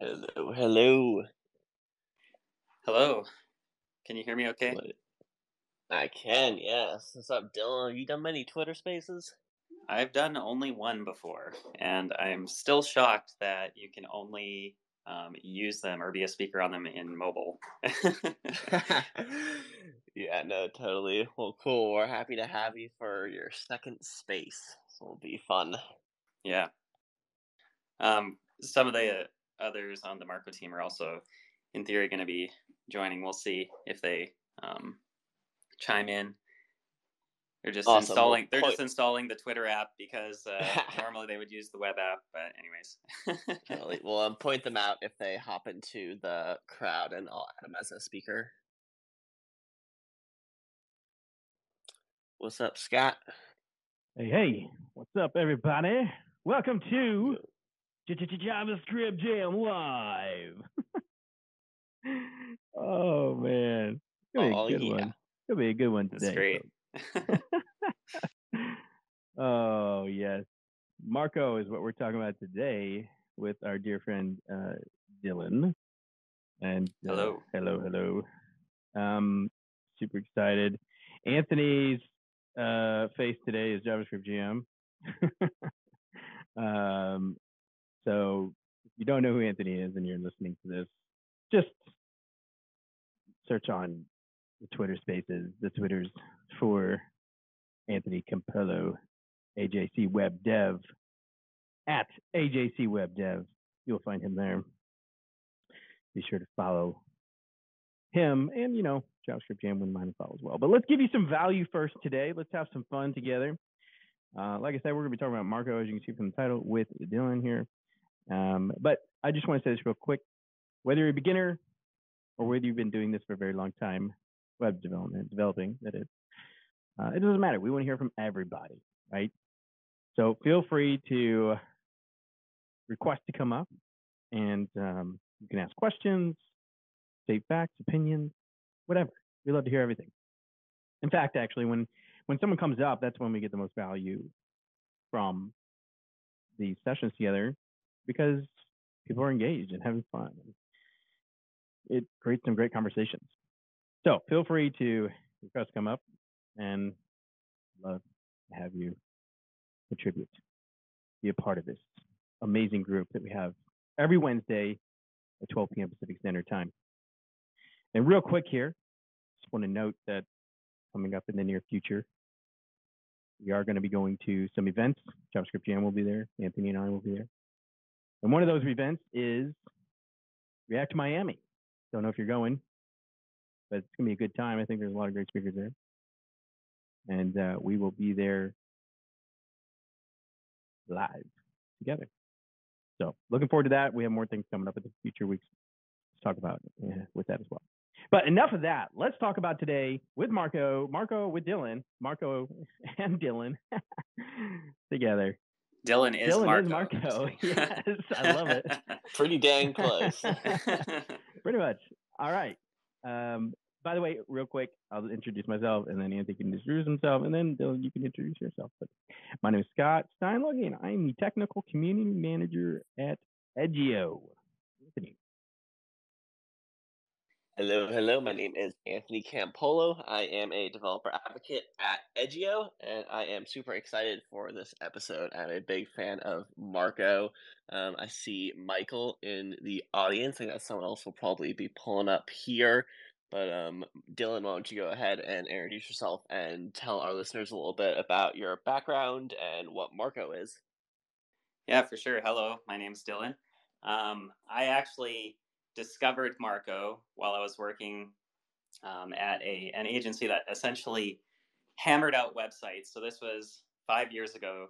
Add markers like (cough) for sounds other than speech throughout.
Hello, hello. Hello. Can you hear me okay? What? I can, yes. What's up, Dylan? Have you done many Twitter spaces? I've done only one before, and I'm still shocked that you can only um, use them or be a speaker on them in mobile. (laughs) (laughs) yeah, no, totally. Well, cool. We're happy to have you for your second space. So it'll be fun. yeah. Um, some of the others on the Marko team are also, in theory, going to be joining. We'll see if they um, chime in. They're just Awesome. installing. They're just installing the Twitter app because uh, (laughs) normally they would use the web app. But anyways, (laughs) Totally. Well, um, point them out if they hop into the crowd, and I'll add them as a speaker. What's up, Scott? Hey, hey, what's up, everybody? Welcome to JavaScript Jam Live. (laughs) oh man, it'll be Oh, a good yeah. one. It'll be a good one today. That's great. (laughs) oh yes, Marko is what we're talking about today with our dear friend uh, Dylan. And uh, Hello. hello, hello. Um, super excited. Anthony's uh, face today is JavaScript Jam. (laughs) um, so if you don't know who Anthony is and you're listening to this, just search on the Twitter spaces, the Twitters for Anthony Campolo, AJC Web Dev, at AJC Web Dev. You'll find him there. Be sure to follow him and, you know, JavaScript Jam wouldn't mind follow as well. But let's give you some value first today. Let's have some fun together. Uh, like I said, we're going to be talking about Marko, as you can see from the title, with Dylan here. Um, but I just want to say this real quick. Whether you're a beginner or whether you've been doing this for a very long time, web development, developing, that is, uh, it doesn't matter. We want to hear from everybody, right? So feel free to request to come up and um, you can ask questions, state facts, opinions, whatever. We love to hear everything. In fact, actually, when when someone comes up, that's when we get the most value from the sessions together because people are engaged and having fun. It creates some great conversations. So feel free to request come up and love to have you contribute, be a part of this amazing group that we have every Wednesday at 12 p.m. Pacific Standard Time. And real quick here, just want to note that coming up in the near future, we are going to be going to some events. JavaScript Jam will be there. Anthony and I will be there. And one of those events is React Miami. Don't know if you're going, but it's going to be a good time. I think there's a lot of great speakers there. And uh, we will be there live together. So looking forward to that. We have more things coming up in the future weeks to talk about uh, with that as well. But enough of that. Let's talk about today with Marko, Marko with Dylan, Marko (laughs) and Dylan (laughs) together. Dylan is Dylan Marko. is Marko. (laughs) (laughs) Yes, I love it. (laughs) Pretty dang close. Pretty much. All right. Um, by the way, real quick, I'll introduce myself, and then Anthony can introduce himself, and then Dylan, you can introduce yourself. But my name is Scott Steinlage, and I'm the technical community manager at Edgio. Hello, hello. My name is Anthony Campolo. I am a developer advocate at Edgio, and I am super excited for this episode. I'm a big fan of Marko. Um, I see Michael in the audience. I guess someone else will probably be pulling up here. But um, Dylan, why don't you go ahead and introduce yourself and tell our listeners a little bit about your background and what Marko is? Yeah, for sure. Hello, my name's Dylan. Um, I actually discovered Marko while I was working um, at a an agency that essentially hammered out websites. So this was five years ago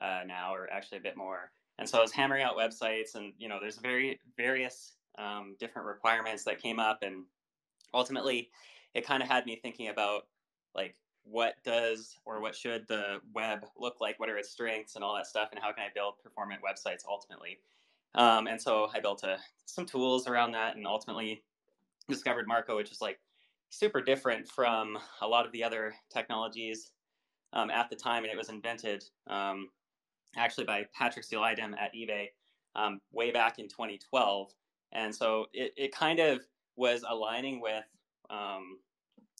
uh, now, or actually a bit more. And so I was hammering out websites, and you know, there's very various um, different requirements that came up, and ultimately, it kind of had me thinking about like what does or what should the web look like? What are its strengths and all that stuff? And how can I build performant websites ultimately? Um, and so I built a, some tools around that and ultimately discovered Marko, which is like super different from a lot of the other technologies um, at the time. And it was invented um, actually by Patrick Steele Idem at eBay um, way back in 2012. And so it, it kind of was aligning with um,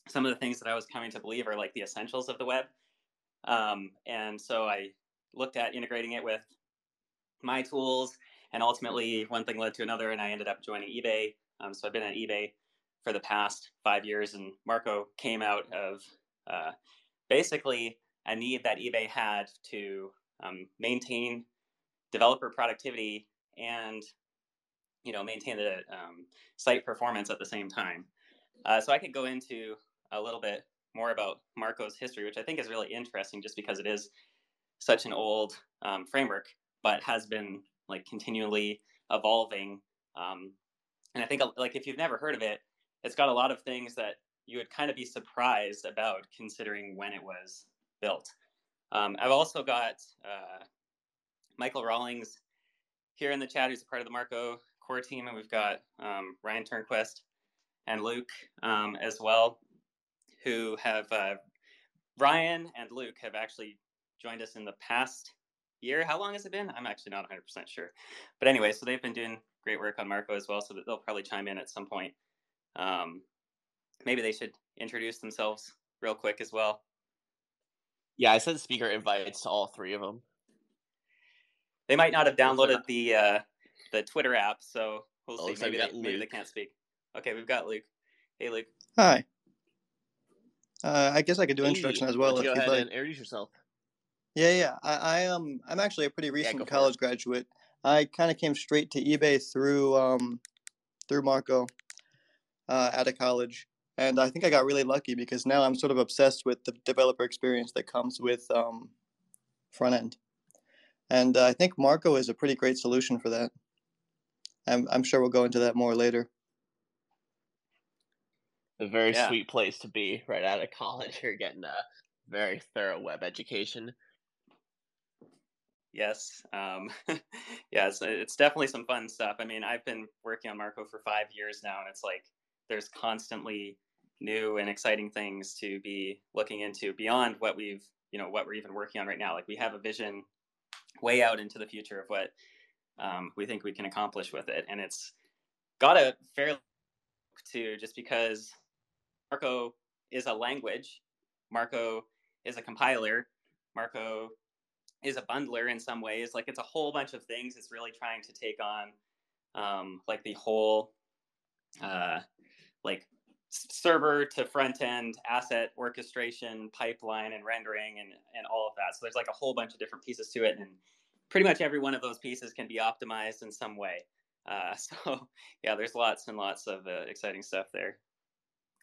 some of the things that I was coming to believe are like the essentials of the web. Um, and so I looked at integrating it with my tools, and ultimately one thing led to another, and I ended up joining eBay. Um, so I've been at eBay for the past five years, and Marko came out of uh, basically a need that eBay had to um, maintain developer productivity and you know maintain the um, site performance at the same time. Uh, so I could go into a little bit more about Marko's history, which I think is really interesting, just because it is such an old um, framework, but has been like continually evolving. Um, and I think like if you've never heard of it, it's got a lot of things that you would kind of be surprised about considering when it was built. Um, I've also got uh, Michael Rawlings here in the chat, who's a part of the Marko core team, and we've got um, Ryan Turnquist and Luke um, as well, who have uh, Ryan and Luke have actually joined us in the past year. How long has it been? I'm actually not 100% sure. But anyway, so they've been doing great work on Marko as well, so they'll probably chime in at some point. Um, maybe they should introduce themselves real quick as well. Yeah, I sent speaker invites to all three of them. They might not have downloaded the uh, the Twitter app, so we'll oh, see. Maybe, they, maybe they can't speak. Okay, we've got Luke. Hey, Luke. Hi. Uh, I guess I could do hey, introduction as well. If go ahead like. and introduce yourself. Yeah, yeah. I, I am. I'm actually a pretty recent yeah, college graduate. I kind of came straight to eBay through um, through Marko uh, at a college, and I think I got really lucky because now I'm sort of obsessed with the developer experience that comes with um, front end, and uh, I think Marko is a pretty great solution for that. I'm I'm sure we'll go into that more later a very yeah. sweet place to be right out of college. (laughs) You're getting a very thorough web education. Yes, um, (laughs) it's, it's definitely some fun stuff. I mean, I've been working on Marko for five years now, and it's like there's constantly new and exciting things to be looking into beyond what we've, you know, what we're even working on right now. Like we have a vision way out into the future of what um, we think we can accomplish with it, and it's got a fairly to just because Marko is a language. Marko is a compiler. Marko is a bundler in some ways. Like it's a whole bunch of things. It's really trying to take on um, like the whole uh, like server to front end asset orchestration pipeline and rendering and, and all of that. So there's like a whole bunch of different pieces to it. And pretty much every one of those pieces can be optimized in some way. Uh, (laughs) so yeah, there's lots and lots of uh, exciting stuff there.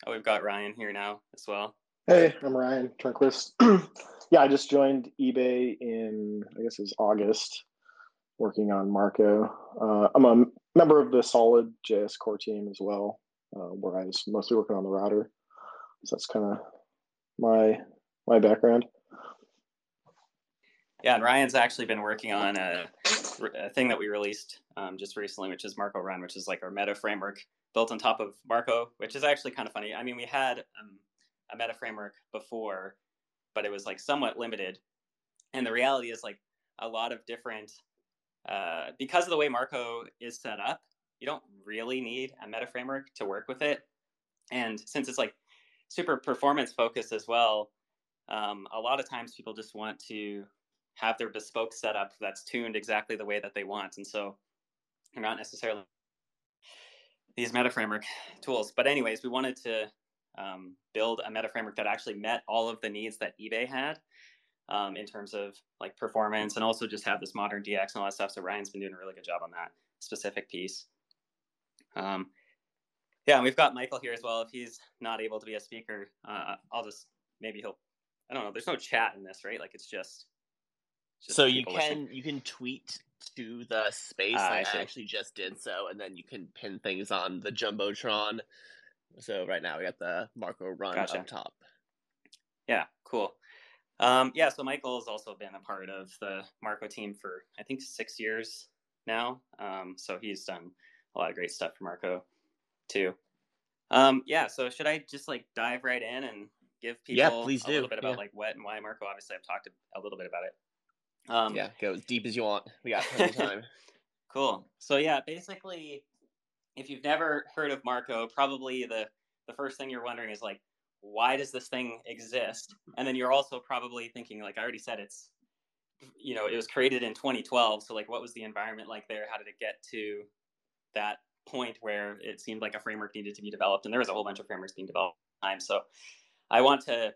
Oh, we've got Ryan here now as well. Hey, I'm Ryan Turnquist. (clears throat) yeah, I just joined eBay in, I guess it was August, working on Marko. Uh, I'm a member of the Solid JS core team as well, uh, where I was mostly working on the router. So that's kind of my my background. Yeah, and Ryan's actually been working on a, a thing that we released um, just recently, which is Marko Run, which is like our meta framework built on top of Marko, which is actually kind of funny. I mean, we had um, a meta framework before, but it was like somewhat limited. And the reality is like a lot of different, uh, because of the way Marko is set up, you don't really need a meta framework to work with it. And since it's like super performance focused as well, um, a lot of times people just want to have their bespoke setup that's tuned exactly the way that they want. And so they're not necessarily these meta framework tools. But anyways, we wanted to um, build a meta framework that actually met all of the needs that eBay had um, in terms of like performance and also just have this modern DX and all that stuff. So Ryan's been doing a really good job on that specific piece. Um, yeah, and we've got Michael here as well. If he's not able to be a speaker, uh, I'll just maybe he'll. I don't know. There's no chat in this, right? Like it's just. just so you can listening. you can tweet to the space. Uh, I actually just did so, and then you can pin things on the jumbotron. So right now we got the Marko run gotcha. up top. Yeah, cool. Um, yeah, so Michael has also been a part of the Marko team for I think six years now. Um, so he's done a lot of great stuff for Marko too. Um, yeah, so should I just like dive right in and give people yeah, please a do. little bit about yeah. like what and why Marko? Obviously, I've talked a little bit about it. Um, yeah, go as deep as you want. We got plenty of (laughs) time. Cool. So yeah, basically, if you've never heard of Marko, probably the the first thing you're wondering is like, why does this thing exist? And then you're also probably thinking, like I already said, it's you know, it was created in 2012. So like, what was the environment like there? How did it get to that point where it seemed like a framework needed to be developed? And there was a whole bunch of frameworks being developed at the time. So I want to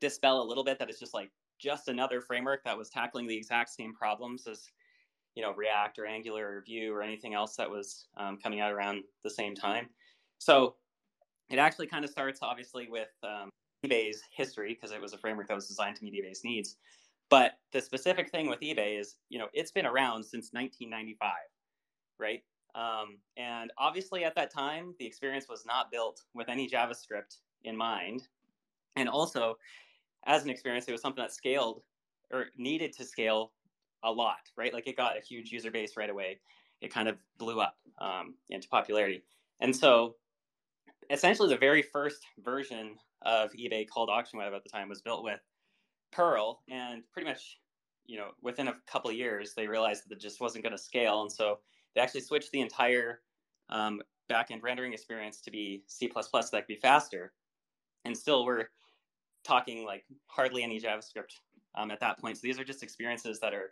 dispel a little bit that it's just like just another framework that was tackling the exact same problems as you know React or Angular or Vue or anything else that was um, coming out around the same time. So it actually kind of starts obviously with um, eBay's history because it was a framework that was designed to meet eBay's needs. But the specific thing with eBay is, you know, it's been around since 1995, right? Um, and obviously at that time, the experience was not built with any JavaScript in mind. And also, as an experience, it was something that scaled or needed to scale a lot, right? Like it got a huge user base right away. It kind of blew up um, into popularity. And so essentially the very first version of eBay called auction web at the time was built with Perl and pretty much, you know, within a couple years, they realized that it just wasn't going to scale. And so they actually switched the entire um, backend rendering experience to be C++ so that could be faster. And still we're talking like hardly any JavaScript um, at that point. So these are just experiences that are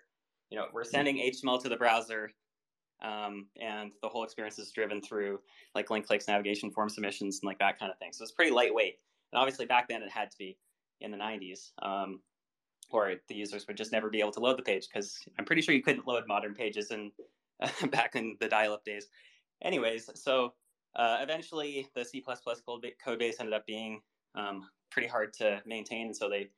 you know, we're sending HTML to the browser, um, and the whole experience is driven through like link clicks, navigation, form submissions, and like that kind of thing. So it's pretty lightweight. And obviously back then it had to be in the 90s, um, or the users would just never be able to load the page because I'm pretty sure you couldn't load modern pages in uh, (laughs) back in the dial-up days. Anyways, so uh, eventually the C++ code base ended up being um, pretty hard to maintain, and so they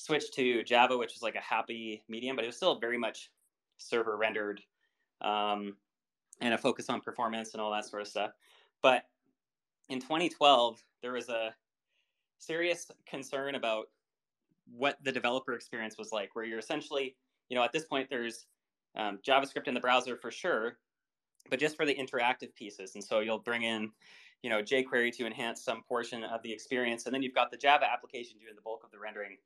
switched to Java, which was like a happy medium, but it was still very much server rendered um, and a focus on performance and all that sort of stuff. But in 2012, there was a serious concern about what the developer experience was like, where you're essentially, you know, at this point, there's um, JavaScript in the browser for sure, but just for the interactive pieces. And so you'll bring in, you know, jQuery to enhance some portion of the experience, and then you've got the Java application doing the bulk of the rendering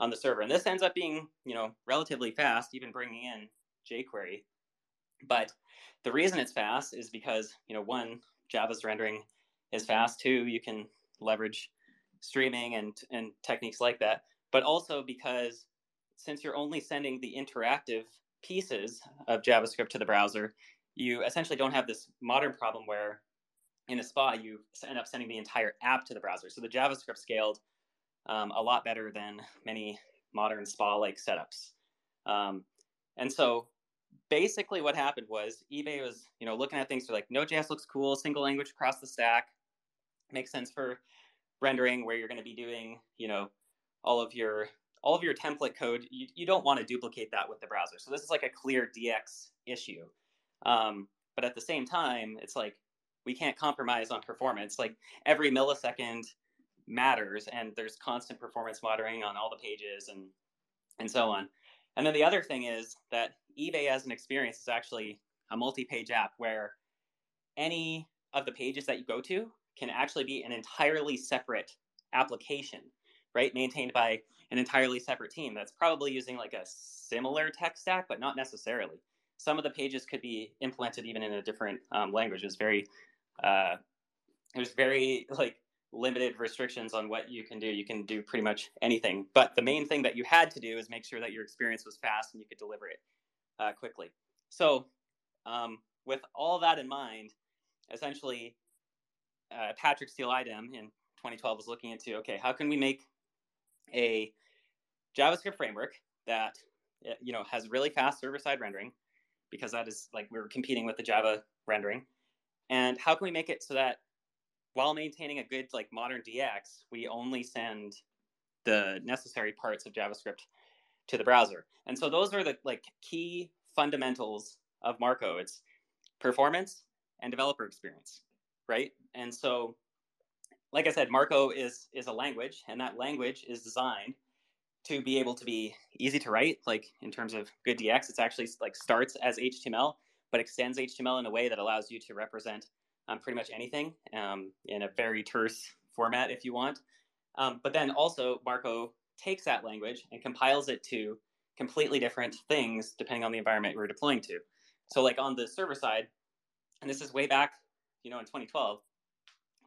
on the server. And this ends up being, you know, relatively fast, even bringing in jQuery. But the reason it's fast is because, you know, one, Java's rendering is fast. Two, you can leverage streaming and, and techniques like that. But also because since you're only sending the interactive pieces of JavaScript to the browser, you essentially don't have this modern problem where in a SPA you end up sending the entire app to the browser. So the JavaScript scaled um, a lot better than many modern spa-like setups. Um, and so basically what happened was eBay was, you know, looking at things for like Node.js looks cool, single language across the stack, makes sense for rendering where you're going to be doing, you know, all of your all of your template code. You, you don't want to duplicate that with the browser. So this is like a clear DX issue. Um, but at the same time, it's like we can't compromise on performance. Like every millisecond matters and there's constant performance monitoring on all the pages and and so on. And then the other thing is that eBay as an experience is actually a multi-page app where any of the pages that you go to can actually be an entirely separate application, right? Maintained by an entirely separate team that's probably using like a similar tech stack, but not necessarily. Some of the pages could be implemented even in a different um, language. It was very, uh, it was very (laughs) like limited restrictions on what you can do. You can do pretty much anything. But the main thing that you had to do is make sure that your experience was fast and you could deliver it uh, quickly. So, um, with all that in mind, essentially, uh, Patrick Steele-Idem in 2012 was looking into okay, how can we make a JavaScript framework that uh, you know has really fast server-side rendering because that is like we are competing with the Java rendering, and how can we make it so that while maintaining a good like modern DX, we only send the necessary parts of JavaScript to the browser. And so those are the like key fundamentals of Marko. It's performance and developer experience, right? And so like I said, Marko is is a language and that language is designed to be able to be easy to write, like in terms of good DX, it's actually like starts as HTML, but extends HTML in a way that allows you to represent um, pretty much anything um, in a very terse format if you want. Um, but then also, Marko takes that language and compiles it to completely different things depending on the environment we're deploying to. So like on the server side, and this is way back, you know, in 2012,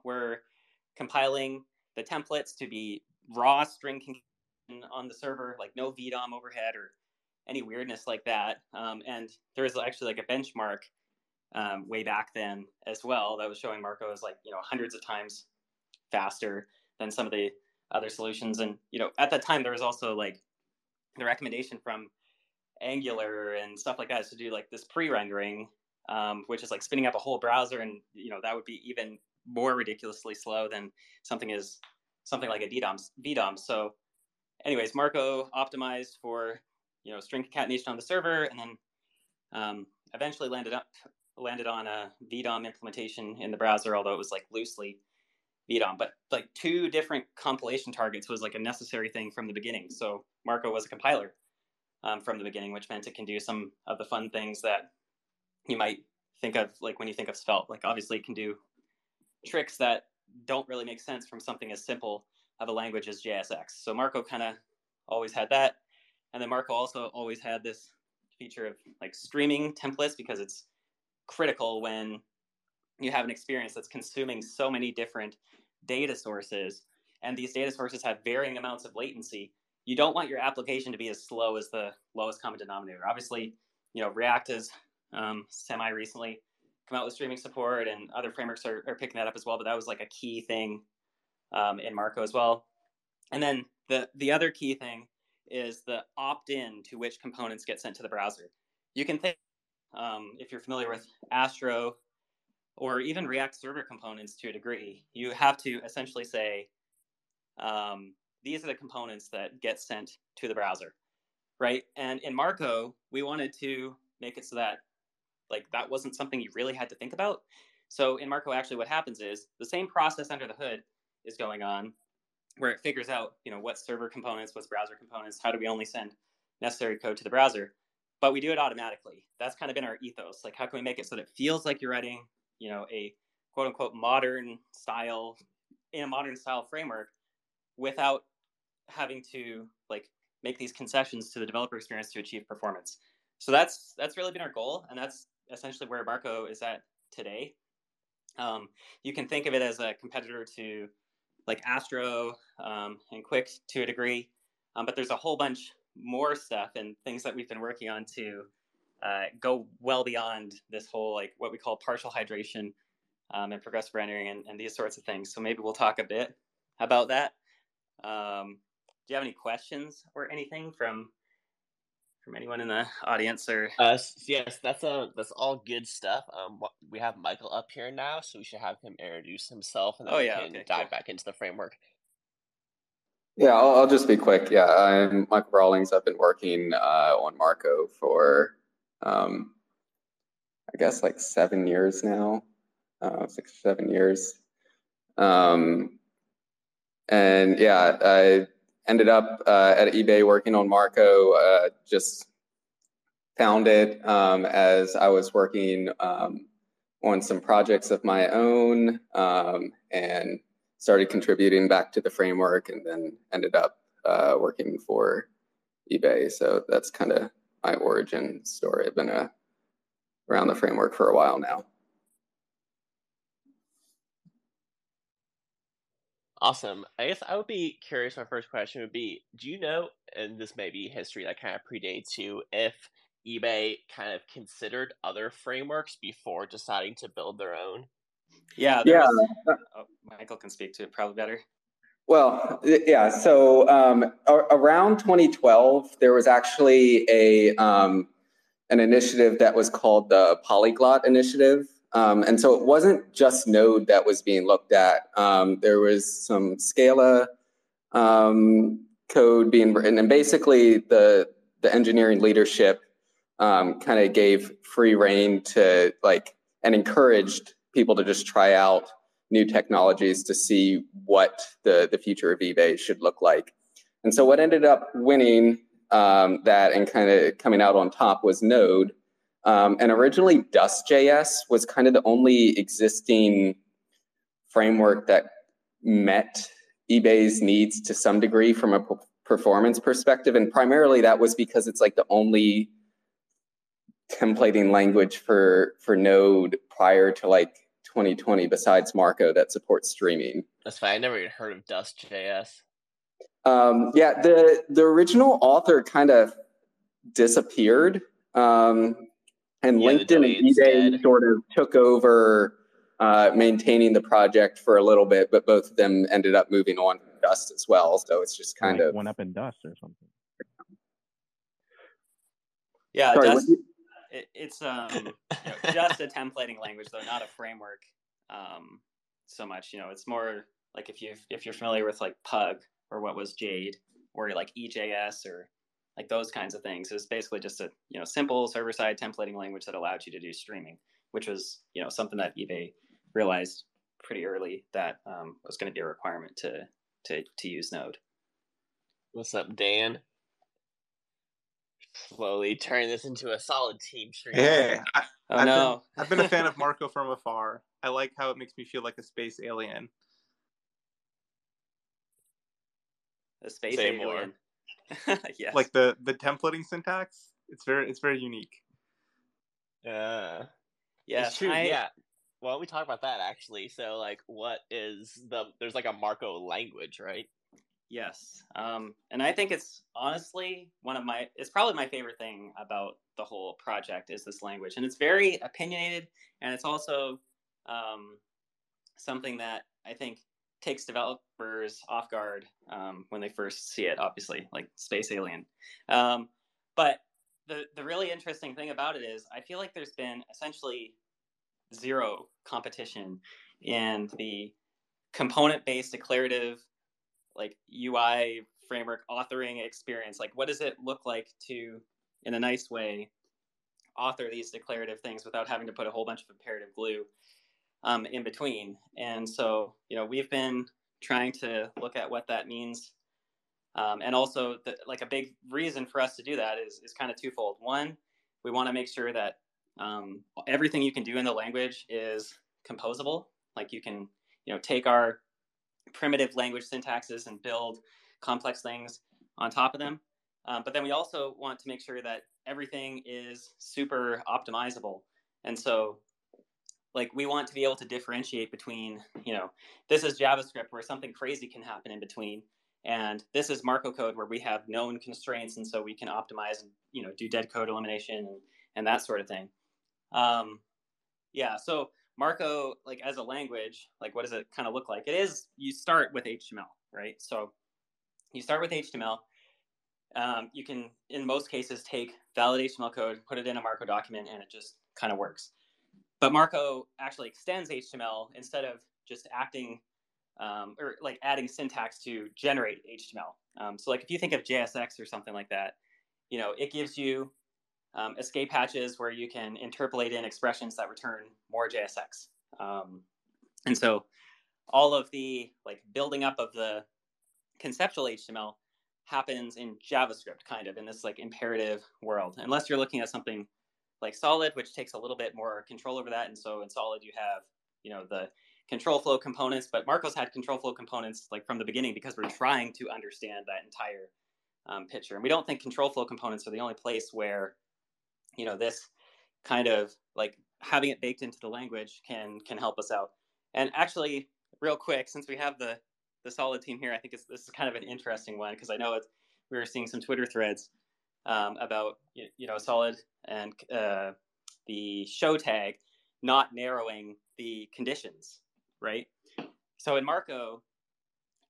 we're compiling the templates to be raw string on the server, like no VDOM overhead or any weirdness like that. Um, and there was actually like a benchmark um, way back then as well that was showing Marko as like you know hundreds of times faster than some of the other solutions. And you know at that time there was also like the recommendation from Angular and stuff like that to do like this pre-rendering, um, which is like spinning up a whole browser, and you know that would be even more ridiculously slow than something is something like a VDOM. VDOM. So, anyways, Marko optimized for you know string concatenation on the server, and then um, eventually landed up landed on a VDOM implementation in the browser, although it was like loosely VDOM. But like two different compilation targets was like a necessary thing from the beginning. So Marko was a compiler um, from the beginning, which meant it can do some of the fun things that you might think of, like when you think of Svelte. Like obviously, it can do tricks that don't really make sense from something as simple of a language as JSX. So Marko kind of always had that, and then Marko also always had this feature of like streaming templates because it's critical when you have an experience that's consuming so many different data sources and these data sources have varying amounts of latency you don't want your application to be as slow as the lowest common denominator. Obviously you know react has um, semi recently come out with streaming support and other frameworks are, are, picking that up as well but that was like a key thing um, in marko as well. And then the the other key thing is the opt-in to which components get sent to the browser. You can think um, if you're familiar with Astro or even React server components to a degree, you have to essentially say, um, these are the components that get sent to the browser, right? And in Marko, we wanted to make it so that like that wasn't something you really had to think about. So in Marko, actually, what happens is the same process under the hood is going on, where it figures out, you know, what server components, what's browser components, how do we only send necessary code to the browser but we do it automatically. That's kind of been our ethos. Like, how can we make it so that it feels like you're writing, you know, a quote unquote modern style in a modern style framework without having to like make these concessions to the developer experience to achieve performance. So that's that's really been our goal, and that's essentially where Marko is at today. Um, you can think of it as a competitor to like Astro um, and Qwik to a degree, um, but there's a whole bunch more stuff and things that we've been working on to uh, go well beyond this whole like what we call partial hydration um, and progressive rendering and, and, these sorts of things. So maybe we'll talk a bit about that. Um, do you have any questions or anything from from anyone in the audience or? Uh, yes, that's a uh, that's all good stuff. Um, we have Michael up here now, so we should have him introduce himself and then oh, yeah, we can okay, dive cool. back into the framework. Yeah, I'll, I'll, just be quick. Yeah, I'm Michael Rawlings. I've been working uh, on Marko for, um, I guess, like seven years now, uh, six or seven years. Um, and yeah, I ended up uh, at eBay working on Marko. Uh, just found it um, as I was working um, on some projects of my own um, and started contributing back to the framework and then ended up uh, working for eBay. So that's kind of my origin story. I've been uh, around the framework for a while now. Awesome. I guess I would be curious. My first question would be Do you know, and this may be history that kind of predates you, if eBay kind of considered other frameworks before deciding to build their own? Yeah. Yeah. Was, oh, Michael can speak to it probably better. Well, yeah. So um, around 2012, there was actually a um, an initiative that was called the Polyglot Initiative, um, and so it wasn't just Node that was being looked at. Um, there was some Scala um, code being written, and basically the the engineering leadership um, kind of gave free reign to like and encouraged people to just try out new technologies to see what the, the future of eBay should look like. And so what ended up winning um, that and kind of coming out on top was Node. Um, and originally Dust.js was kind of the only existing framework that met eBay's needs to some degree from a performance perspective. And primarily that was because it's like the only templating language for for Node prior to like 2020 besides Marko that supports streaming. That's fine. I never even heard of Dust.js. Um, yeah, the the original author kind of disappeared, um, and yeah, LinkedIn and eBay dead. sort of took over uh, maintaining the project for a little bit, but both of them ended up moving on to Dust as well. So it's just kind like of went up in Dust or something. Yeah, Sorry, Dust, it, it's um, you know, just a templating language, though not a framework um, so much. You know, it's more like if you if you're familiar with like Pug or what was Jade or like EJS or like those kinds of things. It's basically just a you know simple server side templating language that allowed you to do streaming, which was you know something that eBay realized pretty early that um, was going to be a requirement to to to use Node. What's up, Dan? Slowly turn this into a solid team stream. Hey, I, oh I've no! Been, I've been a fan of (laughs) Marko from afar. I like how it makes me feel like a space alien. A space Say alien. (laughs) yes. Like the the templating syntax, it's very it's very unique. Yeah. Uh, yeah. It's true. I, yeah. Well, we talk about that actually. So, like, what is the? There's like a Marko language, right? Yes. Um, and I think it's honestly one of my. It's probably my favorite thing about the whole project is this language, and it's very opinionated, and it's also um, something that I think takes developers off guard um, when they first see it. Obviously, like Space Alien. Um, but the the really interesting thing about it is, I feel like there's been essentially zero competition in the component based declarative like UI framework authoring experience. Like, what does it look like to, in a nice way, author these declarative things without having to put a whole bunch of imperative glue um, in between. And so, you know, we've been trying to look at what that means. Um, and also, the, like a big reason for us to do that is, is kind of twofold. One, we want to make sure that um, everything you can do in the language is composable. Like you can, you know, take our primitive language syntaxes and build complex things on top of them. Um, but then we also want to make sure that everything is super optimizable. And so like we want to be able to differentiate between you know this is javascript where something crazy can happen in between and this is marko code where we have known constraints and so we can optimize and you know do dead code elimination and, and that sort of thing um, yeah so marko like as a language like what does it kind of look like? It is you start with html right? So you start with html um, you can in most cases take valid html code put it in a marko document and it just kind of works. But Marko actually extends HTML instead of just acting um, or like adding syntax to generate HTML. Um, so like if you think of JSX or something like that, you know, it gives you um, escape hatches where you can interpolate in expressions that return more JSX. Um, and so all of the like building up of the conceptual HTML happens in JavaScript kind of in this like imperative world, unless you're looking at something like solid, which takes a little bit more control over that. And so in solid, you have, you know, the control flow components, but Marko's had control flow components like from the beginning because we're trying to understand that entire um, picture. And we don't think control flow components are the only place where, you know, this kind of like having it baked into the language can can help us out. And actually, real quick, since we have the the solid team here, I think this is kind of an interesting one because I know it's we were seeing some Twitter threads um, about you know solid and uh, the show tag not narrowing the conditions, right? So in Marko,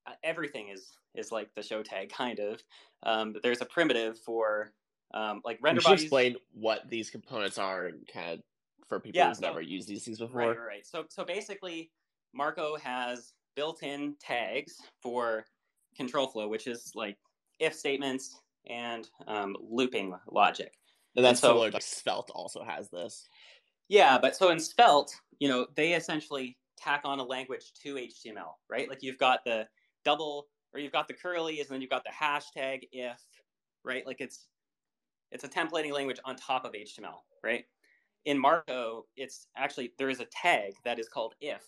uh, everything is is like the show tag kind of. Um, there's a primitive for um, like render bodies. explain what these components are and kind of for people yeah, who've so, never used these things before. Right, right. So so basically, Marko has built-in tags for control flow, which is like if statements and um, looping logic. And that's and so, similar. Like Svelte also has this. Yeah, but so in Svelte, you know, they essentially tack on a language to HTML, right? Like you've got the double, or you've got the curly's, and then you've got the hashtag if, right? Like it's it's a templating language on top of HTML, right? In Marko, it's actually there is a tag that is called if,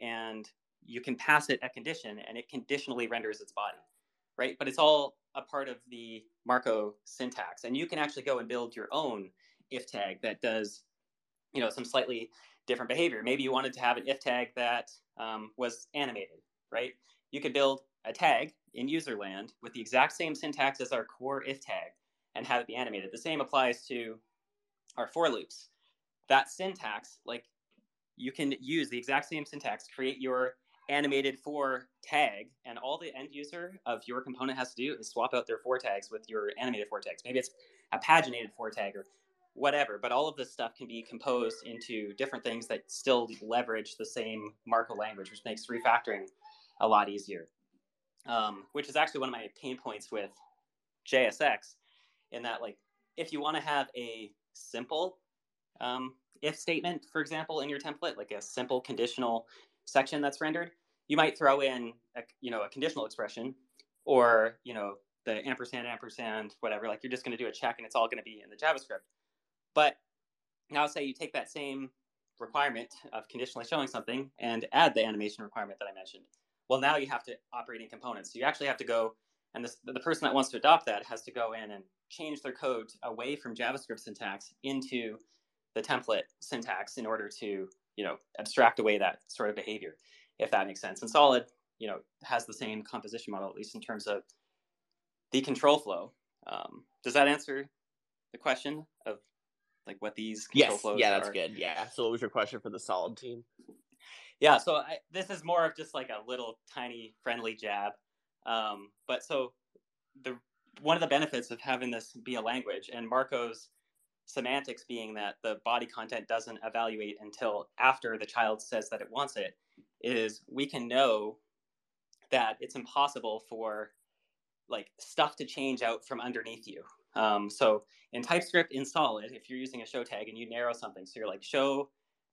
and you can pass it a condition, and it conditionally renders its body, right? But it's all a part of the Marko syntax. And you can actually go and build your own if tag that does, you know, some slightly different behavior. Maybe you wanted to have an if tag that um, was animated, right? You could build a tag in userland with the exact same syntax as our core if tag and have it be animated. The same applies to our for loops. That syntax, like you can use the exact same syntax, create your animated for tag, and all the end user of your component has to do is swap out their for tags with your animated for tags. Maybe it's a paginated for tag or whatever, but all of this stuff can be composed into different things that still leverage the same Marko language, which makes refactoring a lot easier. Um, which is actually one of my pain points with JSX, in that like if you want to have a simple um, if statement, for example, in your template, like a simple conditional section that's rendered, you might throw in a, you know a conditional expression or you know the ampersand ampersand whatever like you're just going to do a check and it's all going to be in the javascript. But now say you take that same requirement of conditionally showing something and add the animation requirement that i mentioned. Well now you have to operate in components. So you actually have to go and this, the person that wants to adopt that has to go in and change their code away from javascript syntax into the template syntax in order to you know abstract away that sort of behavior if that makes sense. And solid you know has the same composition model at least in terms of the control flow. Um, does that answer the question of like what these control yes, flows yeah that's are? good. Yeah. So what was your question for the solid team? Yeah so I, this is more of just like a little tiny friendly jab um, but so the one of the benefits of having this be a language and marko's semantics being that the body content doesn't evaluate until after the child says that it wants it is we can know that it's impossible for like stuff to change out from underneath you. Um, so in typescript in solid if you're using a show tag and you narrow something. So you're like show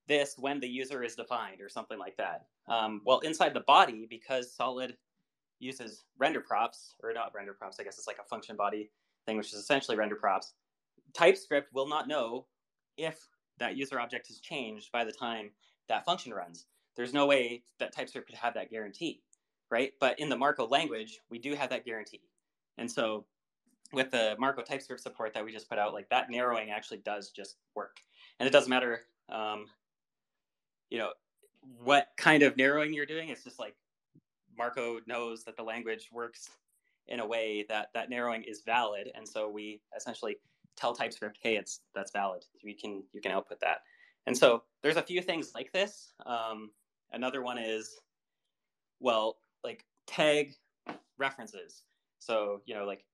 this when the user is defined or something like that. Um, well inside the body because solid uses render props or not render props i guess it's like a function body thing which is essentially render props TypeScript will not know if that user object has changed by the time that function runs. There's no way that TypeScript could have that guarantee, right? But in the Marko language, we do have that guarantee. And so with the Marko TypeScript support that we just put out, like that narrowing actually does just work. And it doesn't matter, um, you know, what kind of narrowing you're doing. It's just like Marko knows that the language works in a way that that narrowing is valid. And so we essentially tell TypeScript, hey, it's that's valid. You can you can output that. And so there's a few things like this. Um, another one is, well, like tag references. So you know, like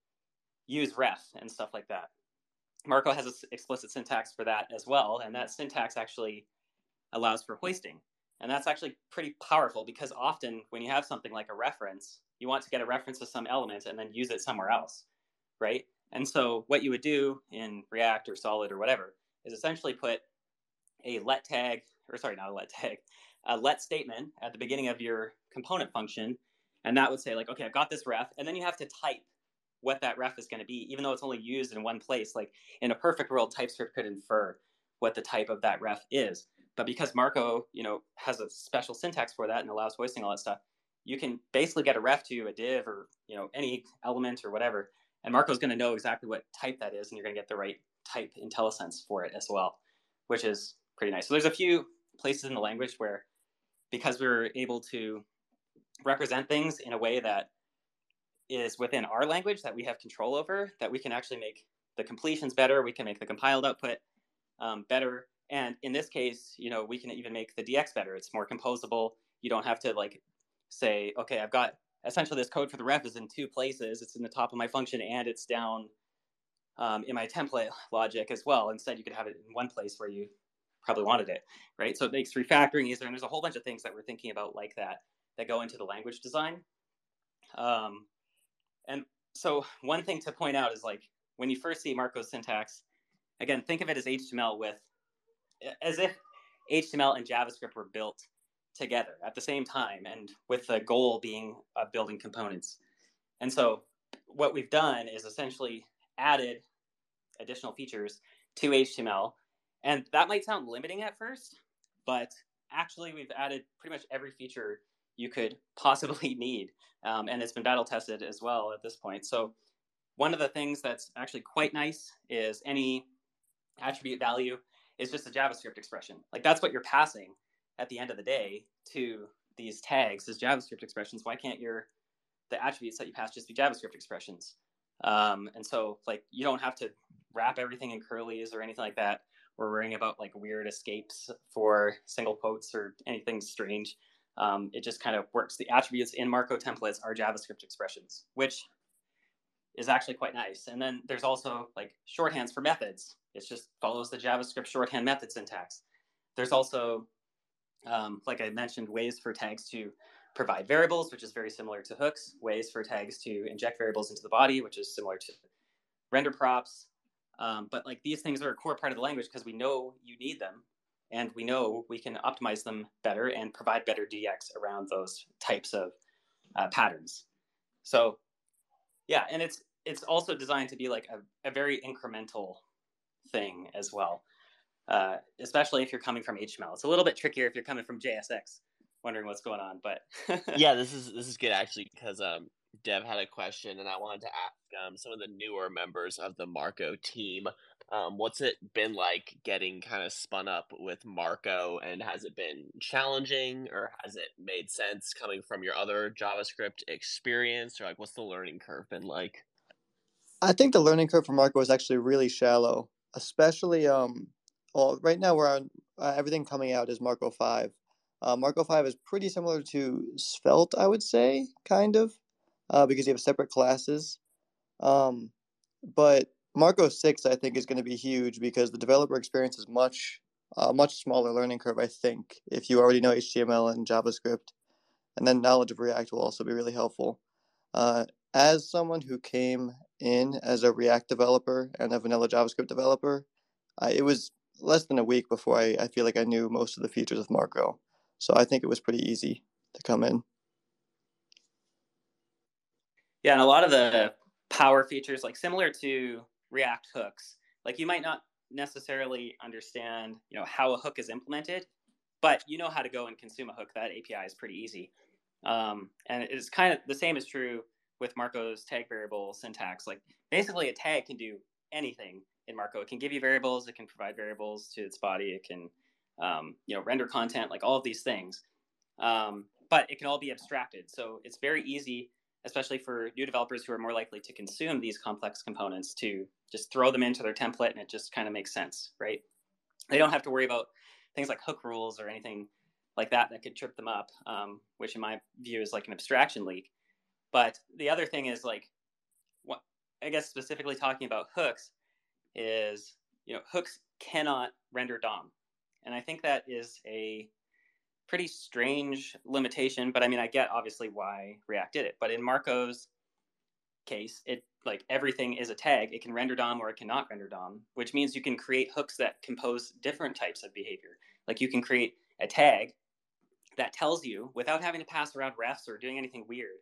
use ref and stuff like that. Marko has an explicit syntax for that as well, and that syntax actually allows for hoisting. And that's actually pretty powerful because often when you have something like a reference, you want to get a reference to some element and then use it somewhere else, right? And so what you would do in React or Solid or whatever is essentially put a let tag, or sorry, not a let tag, (laughs) a let statement at the beginning of your component function. And that would say like, okay, I've got this ref. And then you have to type what that ref is going to be, even though it's only used in one place. Like in a perfect world, TypeScript could infer what the type of that ref is. But because Marko, you know, has a special syntax for that and allows hoisting all that stuff, you can basically get a ref to a div or, you know, any element or whatever and Marko's going to know exactly what type that is, and you're going to get the right type IntelliSense for it as well, which is pretty nice. So there's a few places in the language where, because we're able to represent things in a way that is within our language that we have control over, that we can actually make the completions better, we can make the compiled output um, better, and in this case, you know, we can even make the DX better. It's more composable. You don't have to like say, okay, I've got essentially this code for the ref is in two places. It's in the top of my function and it's down um, in my template logic as well. Instead, you could have it in one place where you probably wanted it, right? So it makes refactoring easier. And there's a whole bunch of things that we're thinking about like that that go into the language design. Um, and so one thing to point out is like when you first see Marko's syntax, again, think of it as HTML with as if HTML and JavaScript were built together at the same time and with the goal being of building components. And so what we've done is essentially added additional features to HTML. And that might sound limiting at first, but actually we've added pretty much every feature you could (laughs) possibly need. Um, and it's been battle tested as well at this point. So one of the things that's actually quite nice is any attribute value is just a JavaScript expression. Like that's what you're passing at the end of the day to these tags as JavaScript expressions. Why can't your the attributes that you pass just be JavaScript expressions? Um, and so like you don't have to wrap everything in curlies or anything like that. We're worrying about like weird escapes for single quotes or anything strange. Um, it just kind of works. The attributes in Marko templates are JavaScript expressions, which is actually quite nice. And then there's also like shorthands for methods. It just follows the JavaScript shorthand method syntax. There's also, um, like I mentioned, ways for tags to provide variables, which is very similar to hooks, ways for tags to inject variables into the body, which is similar to render props. Um, but like these things are a core part of the language because we know you need them and we know we can optimize them better and provide better DX around those types of uh, patterns. So yeah, and it's it's also designed to be like a, a very incremental thing as well. Uh, especially if you're coming from HTML. It's a little bit trickier if you're coming from JSX, wondering what's going on. But (laughs) yeah, this is this is good actually because um, Dev had a question, and I wanted to ask um, some of the newer members of the Marko team. Um, what's it been like getting kind of spun up with Marko, and has it been challenging, or has it made sense coming from your other JavaScript experience, or like what's the learning curve been like? I think the learning curve for Marko is actually really shallow, especially um, well, right now we're on uh, everything coming out is Marko five. Uh, Marko five is pretty similar to Svelte, I would say, kind of uh, because you have separate classes. Um, but Marko 6, I think, is going to be huge because the developer experience is much, uh, much smaller learning curve, I think, if you already know HTML and JavaScript. And then knowledge of React will also be really helpful. Uh, as someone who came in as a React developer and a vanilla JavaScript developer, it was less than a week before I, I feel like I knew most of the features of Marko. So I think it was pretty easy to come in. Yeah, and a lot of the power features, like similar to React hooks, like you might not necessarily understand, you know, how a hook is implemented, but you know how to go and consume a hook. That API is pretty easy. Um, and it's kind of the same is true with Marko's tag variable syntax. Like basically, a tag can do anything in Marko. It can give you variables. It can provide variables to its body. It can, um, you know, render content. Like all of these things. Um, but it can all be abstracted. So it's very easy especially for new developers who are more likely to consume these complex components to just throw them into their template and it just kind of makes sense, right? They don't have to worry about things like hook rules or anything like that that could trip them up, um, which in my view is like an abstraction leak. But the other thing is like, what I guess specifically talking about hooks is, you know, hooks cannot render DOM. And I think that is a pretty strange limitation, but I mean, I get obviously why React did it. But in Marko's case, it like everything is a tag. It can render DOM or it cannot render DOM, which means you can create hooks that compose different types of behavior. Like you can create a tag that tells you without having to pass around refs or doing anything weird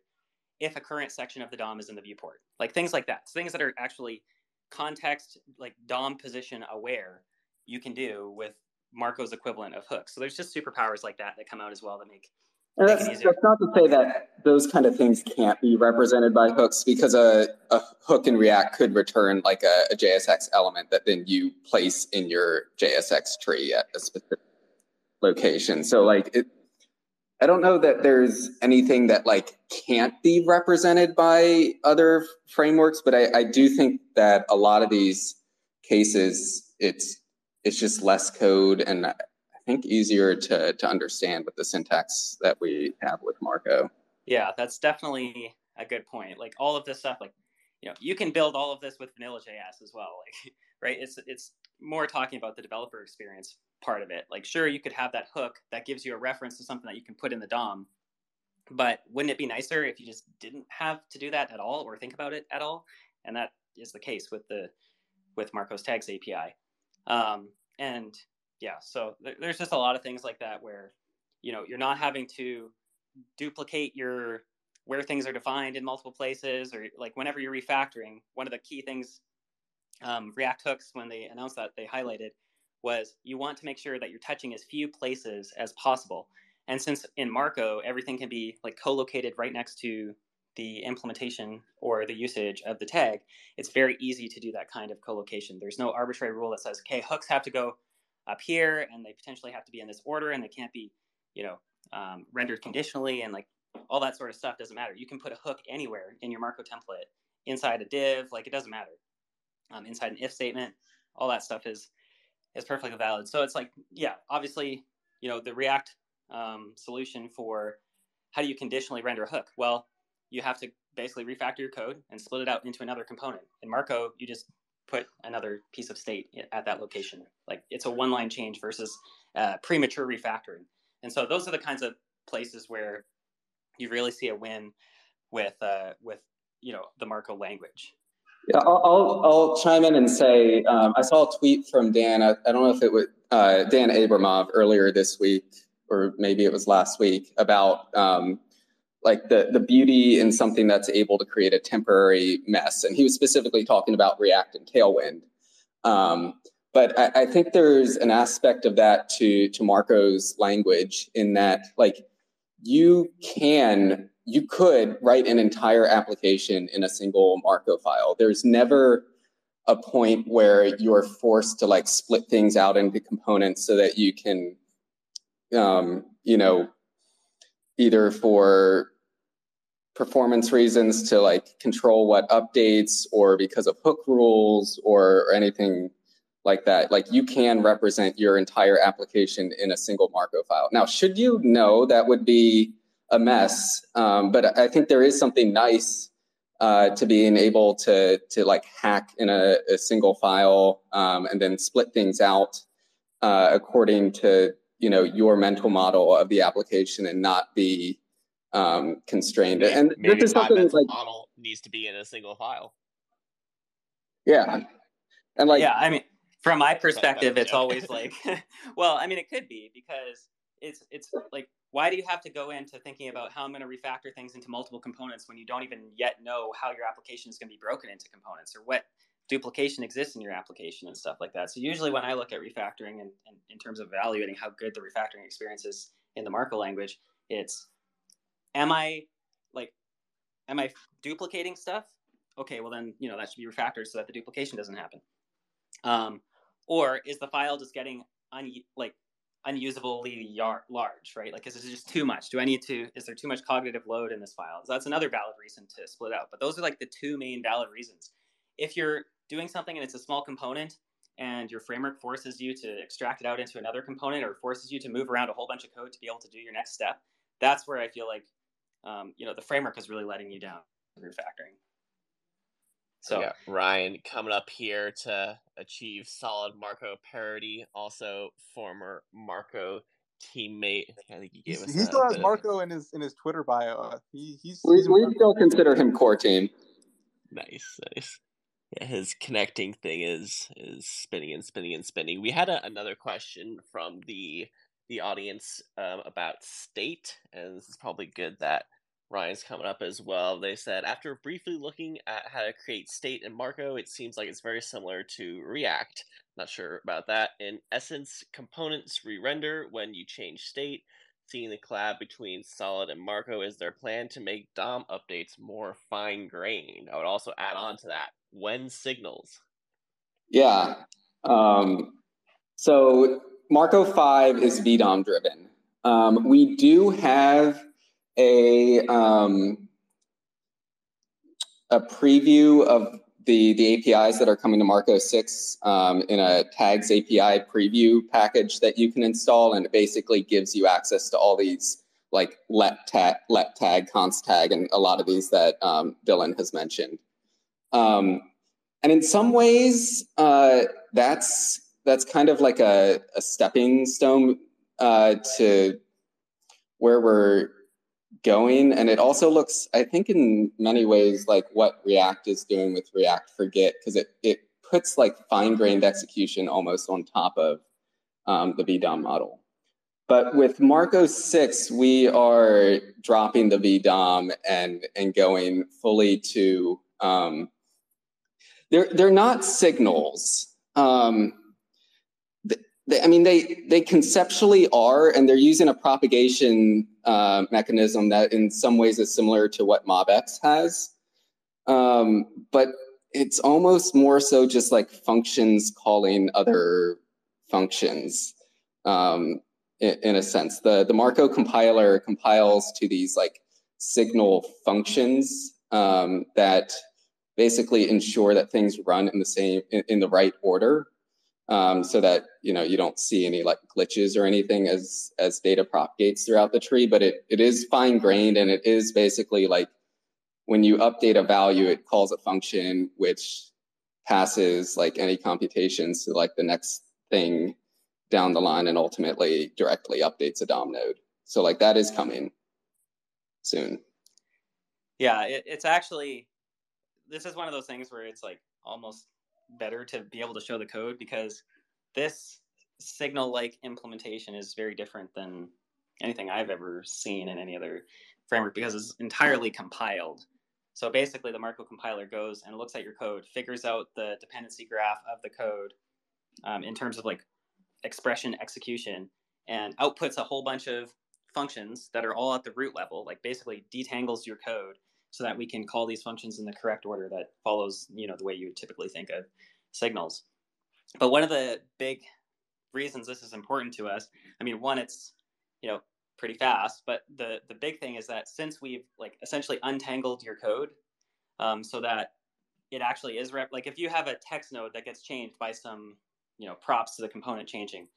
if a current section of the DOM is in the viewport. Like things like that. Things that are actually context like DOM position aware you can do with Marko's equivalent of hooks. So there's just superpowers like that that come out as well that make. And that's, that's not to say that those kind of things can't be represented by hooks because a, a hook in React could return like a, a JSX element that then you place in your JSX tree at a specific location. So like it, I don't know that there's anything that like can't be represented by other frameworks, but I, I do think that a lot of these cases, it's it's just less code and uh, I think easier to to understand with the syntax that we have with Marko. Yeah, that's definitely a good point. Like all of this stuff, like you know, you can build all of this with vanilla JS as well. Like, (laughs) right? It's it's more talking about the developer experience part of it. Like, sure, you could have that hook that gives you a reference to something that you can put in the DOM, but wouldn't it be nicer if you just didn't have to do that at all or think about it at all? And that is the case with the with Marko's Tags API. Um, and yeah, so th- there's just a lot of things like that where, you know, you're not having to duplicate your where things are defined in multiple places or like whenever you're refactoring one of the key things um, react hooks when they announced that they highlighted was you want to make sure that you're touching as few places as possible and since in marko everything can be like co-located right next to the implementation or the usage of the tag, it's very easy to do that kind of co-location. There's no arbitrary rule that says, okay, hooks have to go up here and they potentially have to be in this order and they can't be, you know, um, rendered conditionally and like all that sort of stuff doesn't matter. You can put a hook anywhere in your Marko template inside a div, like it doesn't matter. Um, inside an if statement, all that stuff is is perfectly valid. So it's like, yeah, obviously, you know, the React um, solution for how do you conditionally render a hook? Well, you have to basically refactor your code and split it out into another component. In Marko, you just put another piece of state at that location. Like it's a one line change versus uh, premature refactoring. And so those are the kinds of places where you really see a win with uh, with you know the Marko language. Yeah, I'll, I'll, chime in and say um, I saw a tweet from Dan. I, I don't know if it was uh, Dan Abramov earlier this week or maybe it was last week about um, like the the beauty in something that's able to create a temporary mess, and he was specifically talking about React and Tailwind. Um, but I, I, think there's an aspect of that to to Marko's language in that like you can you could write an entire application in a single Marko file. There's never a point where you're forced to like split things out into components so that you can um, you know either for performance reasons to like control what updates or because of hook rules or, or anything like that. Like you can represent your entire application in a single Marko file. Now, should you know that would be a mess, um, but I think there is something nice uh, to being able to to like hack in a, a single file um, and then split things out uh, according to you know your mental model of the application and not be um, constrained. Maybe, and maybe this is something like model needs to be in a single file. Yeah, and like yeah, I mean, from my perspective, it's always like, (laughs) (laughs) well, I mean, it could be because it's it's like why do you have to go into thinking about how I'm going to refactor things into multiple components when you don't even yet know how your application is going to be broken into components or what duplication exists in your application and stuff like that. So usually when I look at refactoring and, and in terms of evaluating how good the refactoring experience is in the Marko language, it's am I like, am I duplicating stuff? Okay, well then, you know, that should be refactored so that the duplication doesn't happen. Um, or is the file just getting un- like unusably large, right? Like, is it just too much? Do I need to, is there too much cognitive load in this file? So that's another valid reason to split out. But those are like the two main valid reasons. If you're doing something and it's a small component and your framework forces you to extract it out into another component or forces you to move around a whole bunch of code to be able to do your next step, that's where I feel like um, you know the framework is really letting you down refactoring. So yeah, Ryan coming up here to achieve solid Marko parity. Also, former Marko teammate. I think he gave us. He still has Marko in his in his Twitter bio. He, he's. We, we still consider him core team. Nice, nice. Yeah, his connecting thing is is spinning and spinning and spinning. We had a, another question from the the audience um, about state, and this is probably good that Ryan's coming up as well. They said after briefly looking at how to create state in Marko, it seems like it's very similar to React. Not sure about that. In essence, components re-render when you change state. Seeing the collab between Solid and Marko is their plan to make DOM updates more fine-grained. I would also add on to that when signals. Yeah. Um, so Marko 5 is VDOM driven. Um, we do have a, um, a preview of the, the APIs that are coming to Marko 6 um, in a tags API preview package that you can install, and it basically gives you access to all these like let tag, let tag, const tag, and a lot of these that um, Dylan has mentioned. Um, and in some ways, uh, that's that's kind of like a, a stepping stone uh, to where we're going. And it also looks, I think, in many ways, like what React is doing with React Forget, because it, it puts like fine grained execution almost on top of um, the VDOM model. But with Marko 6, we are dropping the VDOM and, and going fully to, um, they're, they're not signals. Um, they, I mean, they they conceptually are, and they're using a propagation uh, mechanism that, in some ways, is similar to what MobX has. Um, but it's almost more so just like functions calling other functions. Um, in, in a sense, the the Marko compiler compiles to these like signal functions um, that basically ensure that things run in the same in, in the right order um, so that you know you don't see any like glitches or anything as as data propagates throughout the tree but it, it is fine grained and it is basically like when you update a value it calls a function which passes like any computations to like the next thing down the line and ultimately directly updates a dom node. So like that is coming soon. Yeah it, it's actually this is one of those things where it's like almost better to be able to show the code because this signal like implementation is very different than anything I've ever seen in any other framework because it's entirely compiled. So basically, the Marko compiler goes and looks at your code, figures out the dependency graph of the code um, in terms of like expression execution, and outputs a whole bunch of functions that are all at the root level, like basically detangles your code so that we can call these functions in the correct order that follows, you know, the way you would typically think of signals. But one of the big reasons this is important to us, I mean, one, it's, you know, pretty fast, but the the big thing is that since we've like essentially untangled your code, um, so that it actually is rep like if you have a text node that gets changed by some you know props to the component changing,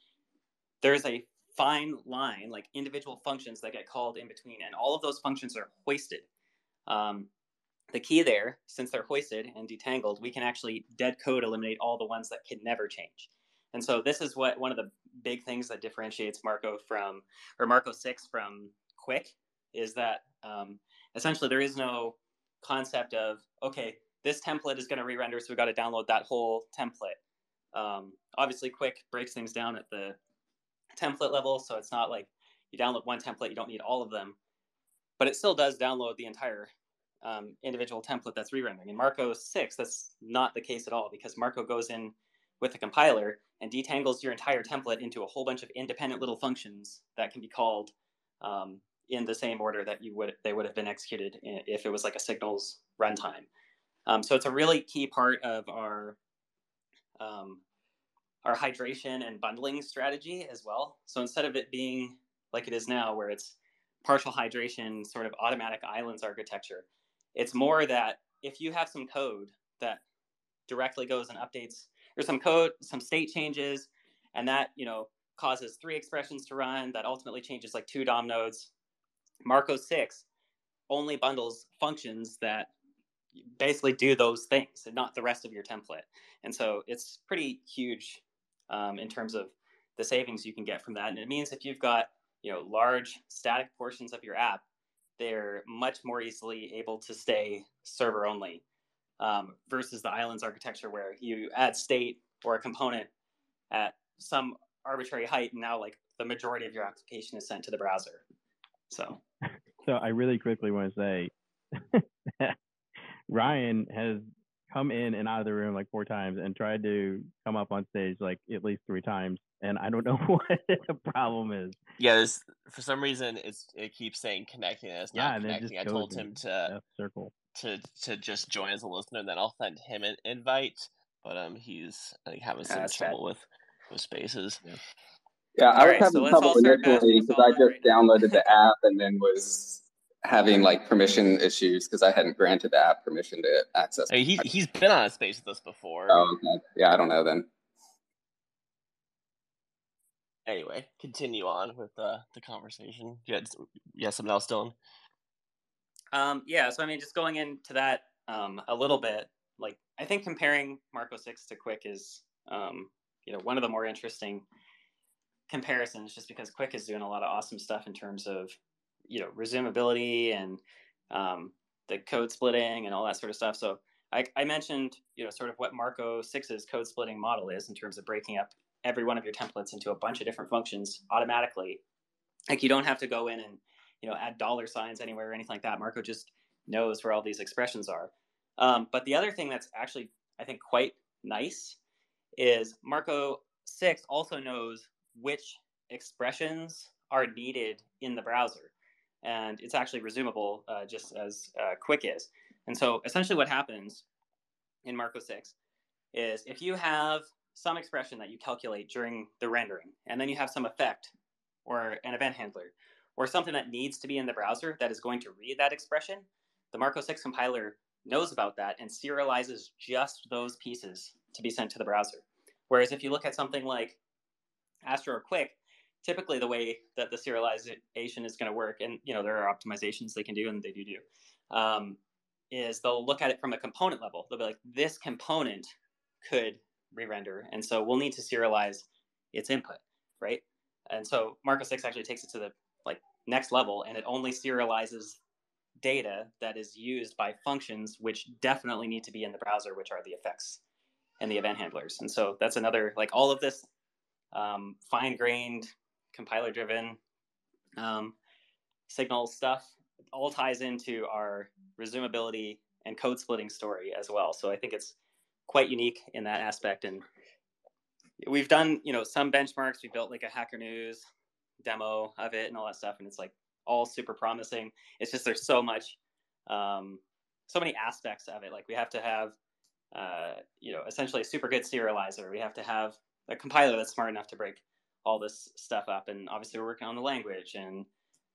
there's a fine line like individual functions that get called in between, and all of those functions are hoisted um, the key there, since they're hoisted and detangled, we can actually dead code eliminate all the ones that can never change. And so this is what one of the big things that differentiates Marko from, or Marko 6 from Qwik is that um, essentially there is no concept of, okay, this template is going to re-render, so we got to download that whole template. Um, obviously, Qwik breaks things down at the template level, so it's not like you download one template, you don't need all of them but it still does download the entire um, individual template that's re-rendering. In Marko 6, that's not the case at all because Marko goes in with the compiler and detangles your entire template into a whole bunch of independent little functions that can be called um, in the same order that you would they would have been executed if it was like a signals runtime. Um, so it's a really key part of our um, our hydration and bundling strategy as well. So instead of it being like it is now, where it's partial hydration sort of automatic islands architecture. It's more that if you have some code that directly goes and updates or some code, some state changes, and that, you know, causes three expressions to run, that ultimately changes like two DOM nodes. Marko 6 only bundles functions that basically do those things and not the rest of your template. And so it's pretty huge um, in terms of the savings you can get from that. And it means if you've got you know large static portions of your app, they're much more easily able to stay server only um, versus the islands architecture where you add state or a component at some arbitrary height, and now like the majority of your application is sent to the browser. So, (laughs) so I really quickly want to say (laughs) Ryan has come in and out of the room like four times and tried to come up on stage like at least three times and I don't know (laughs) what the problem is. Yeah, for some reason it's it keeps saying connecting and it's not yeah, connecting. I told him to circle to to just join as a listener, and then I'll send him an invite. But um, he's I think having some trouble bad. with with spaces. Yeah, yeah I was right, having so trouble initially because I just right downloaded the app and then was having like permission issues because I hadn't granted the app permission to access. I mean, he he's been on a space with us before. Oh, okay. yeah, I don't know then. Anyway, continue on with uh, the conversation. Yeah, yeah, something else, Dylan. Um, yeah, so I mean, just going into that um, a little bit, like I think comparing Marko Six to Qwik is, um, you know, one of the more interesting comparisons, just because Qwik is doing a lot of awesome stuff in terms of, you know, resumability and um, the code splitting and all that sort of stuff. So I, I mentioned, you know, sort of what Marko 6's code splitting model is in terms of breaking up every one of your templates into a bunch of different functions automatically. Like you don't have to go in and you know add dollar signs anywhere or anything like that. Marko just knows where all these expressions are. Um, but the other thing that's actually I think quite nice is Marko 6 also knows which expressions are needed in the browser. And it's actually resumable uh, just as uh, Qwik is. And so essentially what happens in Marko 6 is if you have some expression that you calculate during the rendering, and then you have some effect or an event handler or something that needs to be in the browser that is going to read that expression, the Marko 6 compiler knows about that and serializes just those pieces to be sent to the browser. Whereas if you look at something like Astro or Qwik, typically the way that the serialization is going to work, and you know there are optimizations they can do, and they do do, um, is they'll look at it from a component level. They'll be like, this component could re-render, and so we'll need to serialize its input, right? And so Marko 6 actually takes it to the like next level, and it only serializes data that is used by functions which definitely need to be in the browser, which are the effects and the event handlers. And so that's another like all of this um, fine-grained, compiler-driven um, signal stuff all ties into our resumability and code splitting story as well. So I think it's quite unique in that aspect. And we've done, you know, some benchmarks. We built like a Hacker News demo of it and all that stuff, and it's like all super promising. It's just there's so much, um, so many aspects of it. Like we have to have, uh, you know, essentially a super good serializer. We have to have a compiler that's smart enough to break all this stuff up, and obviously we're working on the language and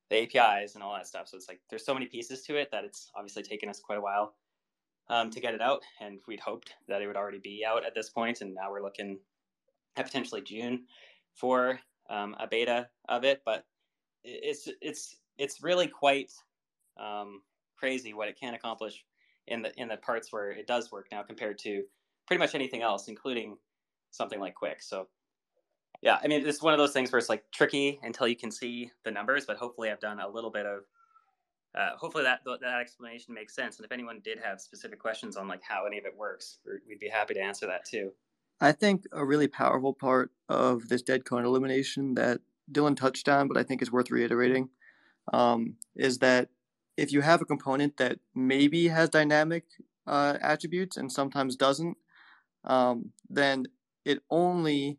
the APIs and all that stuff. So it's like there's so many pieces to it that it's obviously taken us quite a while um, to get it out, and we'd hoped that it would already be out at this point, and now we're looking at potentially June for um, a beta of it. But it's it's it's really quite um, crazy what it can accomplish in the in the parts where it does work now compared to pretty much anything else, including something like Qwik So yeah, I mean, it's one of those things where it's like tricky until you can see the numbers, but hopefully I've done a little bit of, uh, hopefully that that explanation makes sense. And if anyone did have specific questions on like how any of it works, we'd be happy to answer that too. I think a really powerful part of this dead code elimination that Dylan touched on, but I think is worth reiterating, um, is that if you have a component that maybe has dynamic uh, attributes and sometimes doesn't, um, then it only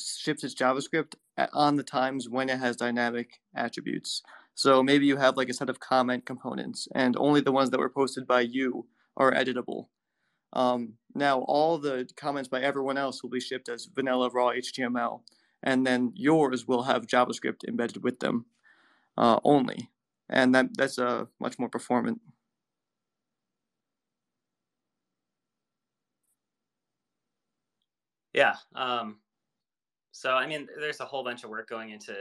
ships its JavaScript on the times when it has dynamic attributes. So maybe you have like a set of comment components, and only the ones that were posted by you are editable. Um, now, all the comments by everyone else will be shipped as vanilla raw HTML, and then yours will have JavaScript embedded with them uh, only, and that that's a uh, much more performant. Yeah, um, so I mean, there's a whole bunch of work going into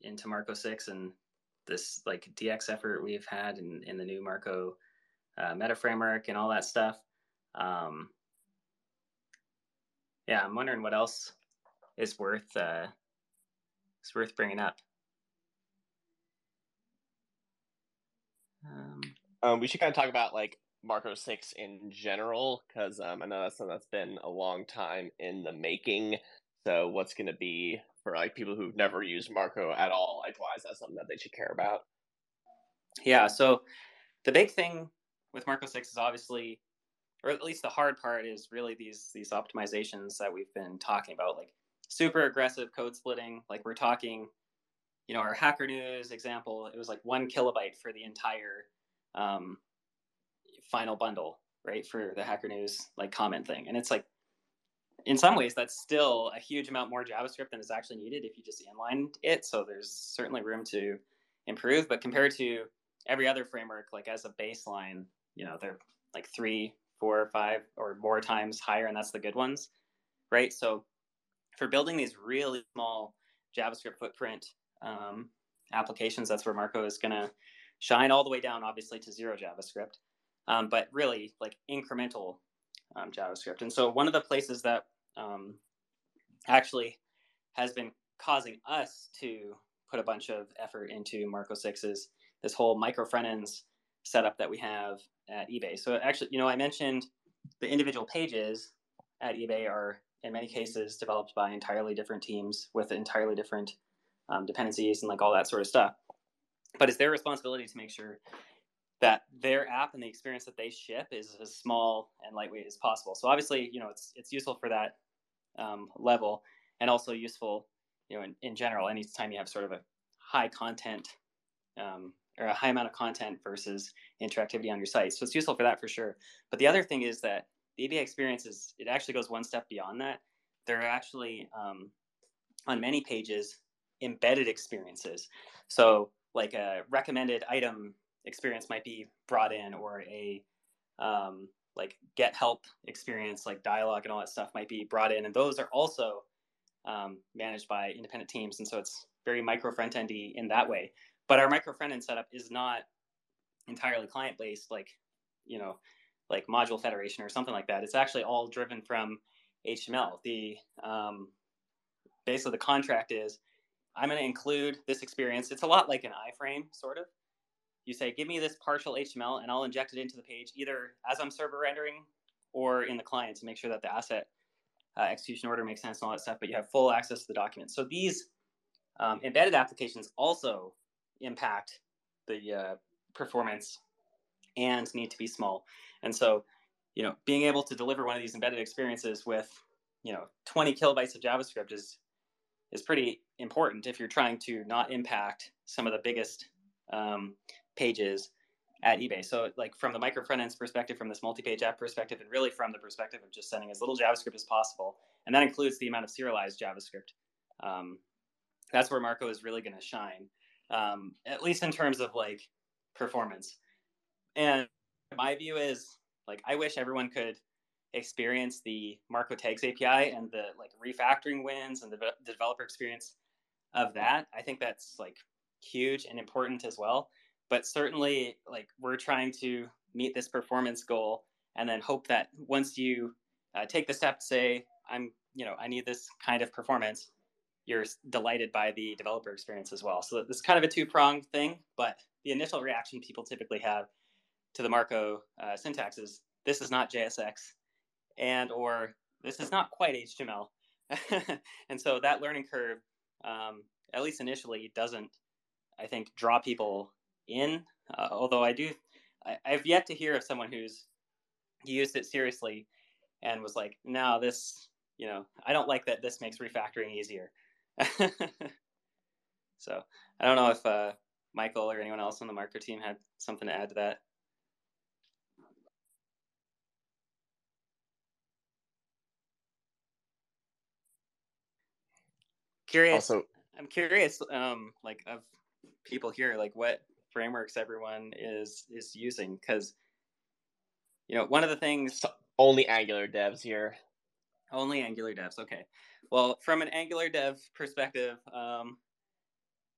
into Marko six and this like DX effort we've had in, in the new Marko uh, meta framework and all that stuff. Um, yeah, I'm wondering what else is worth uh, is worth bringing up. Um, um, we should kind of talk about like Marko Six in general because um, I know that's something that's been a long time in the making. So what's going to be for like people who've never used Marko at all? Like, why is that something that they should care about? Yeah. So the big thing with Marko Six is obviously, or at least the hard part is really these these optimizations that we've been talking about, like super aggressive code splitting. Like we're talking, you know, our Hacker News example, it was like one kilobyte for the entire um, final bundle, right, for the Hacker News like comment thing, and it's like in some ways that's still a huge amount more javascript than is actually needed if you just inline it so there's certainly room to improve but compared to every other framework like as a baseline you know they're like three four five or more times higher and that's the good ones right so for building these really small javascript footprint um, applications that's where marko is going to shine all the way down obviously to zero javascript um, but really like incremental um, JavaScript. And so one of the places that um, actually has been causing us to put a bunch of effort into Marko 6 is this whole micro front ends setup that we have at eBay. So actually, you know, I mentioned the individual pages at eBay are in many cases developed by entirely different teams with entirely different um, dependencies and like all that sort of stuff. But it's their responsibility to make sure that their app and the experience that they ship is as small and lightweight as possible. So obviously, you know, it's it's useful for that um, level. and also useful, you know, in, in general, anytime you have sort of a high content um, or a high amount of content versus interactivity on your site. So it's useful for that for sure. But the other thing is that the eBay experience is it actually goes one step beyond that. There are actually um, on many pages embedded experiences. So like a recommended item experience might be brought in, or a um, like get help experience, like dialogue and all that stuff might be brought in, and those are also um, managed by independent teams. And so it's very micro front endy in that way. But our micro front end setup is not entirely client based, like you know, like module federation or something like that. It's actually all driven from HTML. The um, basically the contract is I'm going to include this experience. It's a lot like an iframe, sort of. You say, give me this partial HTML, and I'll inject it into the page either as I'm server rendering or in the client to make sure that the asset uh, execution order makes sense and all that stuff. But you have full access to the document. So these um, embedded applications also impact the uh, performance and need to be small. And so, you know, being able to deliver one of these embedded experiences with, you know, 20 kilobytes of JavaScript is is pretty important if you're trying to not impact some of the biggest um, pages at eBay. So, like from the micro front ends perspective, from this multi-page app perspective, and really from the perspective of just sending as little JavaScript as possible, and that includes the amount of serialized JavaScript. Um, that's where Marko is really going to shine, um, at least in terms of like performance. And my view is like I wish everyone could experience the Marko Tags API and the like refactoring wins and the, the developer experience of that. I think that's like huge and important as well. But certainly, like we're trying to meet this performance goal, and then hope that once you uh, take the step to say, "I'm," you know, I need this kind of performance, you're delighted by the developer experience as well. So it's kind of a two pronged thing. But the initial reaction people typically have to the Marko uh, syntax is, "This is not JSX," and or "This is not quite HTML." (laughs) and so that learning curve, um, at least initially, doesn't I think draw people in. Uh, although I do, I, I've yet to hear of someone who's used it seriously and was like, "No, this, you know, I don't like that. This makes refactoring easier." (laughs) so I don't know if uh, Michael or anyone else on the Marko team had something to add to that. Curious. Also, I'm curious, um, like of people here, like what frameworks everyone is is using because you know one of the things only angular devs here. Only angular devs okay. Well from an angular dev perspective um,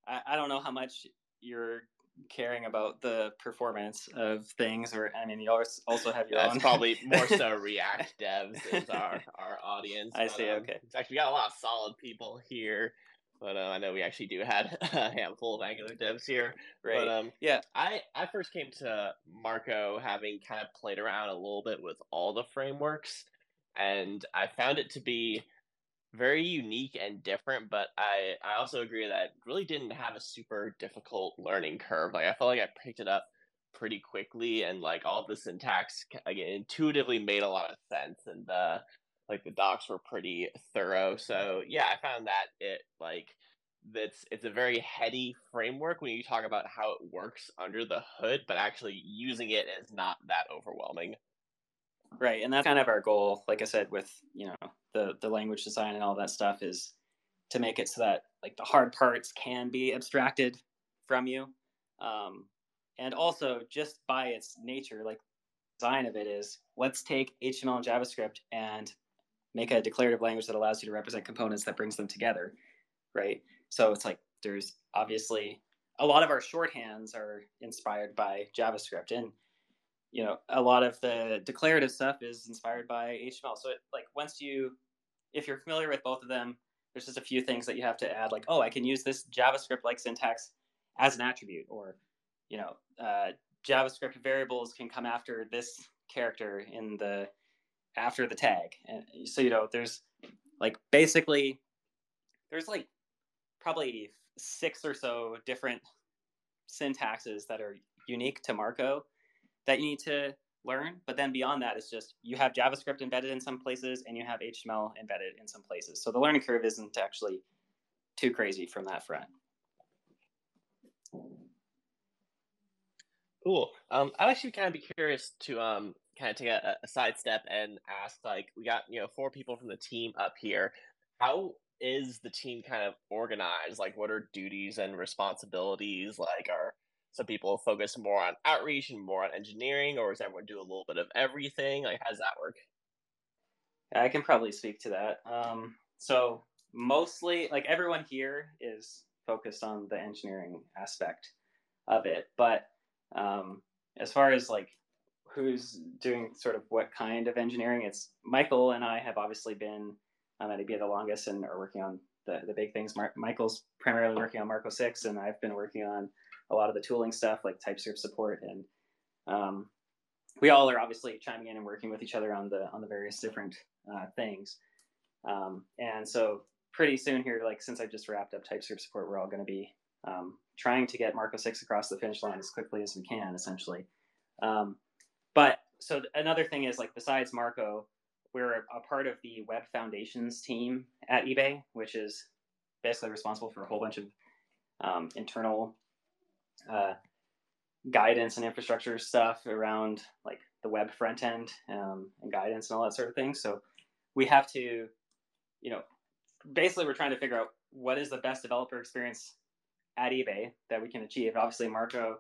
I, I don't know how much you're caring about the performance of things or i mean you also have your That's own probably (laughs) more so react devs is our our audience i see um, okay. actually got a lot of solid people here but uh, I know we actually do had (laughs) a handful of Angular devs here. Right. But um, yeah, I I first came to Marko having kind of played around a little bit with all the frameworks, and I found it to be very unique and different. But I I also agree that it really didn't have a super difficult learning curve. Like I felt like I picked it up pretty quickly, and like all the syntax again intuitively made a lot of sense, and uh, like the docs were pretty thorough. So yeah, I found that it like that's it's a very heady framework when you talk about how it works under the hood, but actually using it is not that overwhelming. Right, and that's kind of our goal. Like I said, with you know the the language design and all that stuff is to make it so that like the hard parts can be abstracted from you, um, and also just by its nature, like design of it is let's take HTML and JavaScript and make a declarative language that allows you to represent components that brings them together, right? So it's like there's obviously a lot of our shorthands are inspired by JavaScript, and you know a lot of the declarative stuff is inspired by HTML. So it, like once you, if you're familiar with both of them, there's just a few things that you have to add, like oh, I can use this JavaScript-like syntax as an attribute, or you know, uh, JavaScript variables can come after this character in the after the tag. And so, you know, there's like basically, there's like probably six or so different syntaxes that are unique to Marko that you need to learn. But then beyond that, it's just you have JavaScript embedded in some places and you have HTML embedded in some places. So the learning curve isn't actually too crazy from that front. Cool. Um, I'd actually kind of be curious to um kind of take a, a sidestep and ask like we got you know four people from the team up here. How is the team kind of organized? Like, what are duties and responsibilities? Like, are some people focus more on outreach and more on engineering, or does everyone do a little bit of everything? Like, how does that work? I can probably speak to that. Um, so mostly, like everyone here is focused on the engineering aspect of it, but um, as far as like who's doing sort of what kind of engineering, it's Michael and I have obviously been um, at eBay the longest and are working on the, the big things. Mar- Michael's primarily working on Marko 6, and I've been working on a lot of the tooling stuff like TypeScript support. And um, we all are obviously chiming in and working with each other on the on the various different uh, things. Um, and so pretty soon here, like since I've just wrapped up TypeScript support, we're all going to be um, trying to get Marko 6 across the finish line as quickly as we can, essentially. Um, but so another thing is like besides Marko, we're a part of the Web Foundations team at eBay, which is basically responsible for a whole bunch of um, internal uh, guidance and infrastructure stuff around like the web front end um, and guidance and all that sort of thing. So we have to, you know, basically we're trying to figure out what is the best developer experience at eBay that we can achieve. Obviously, Marko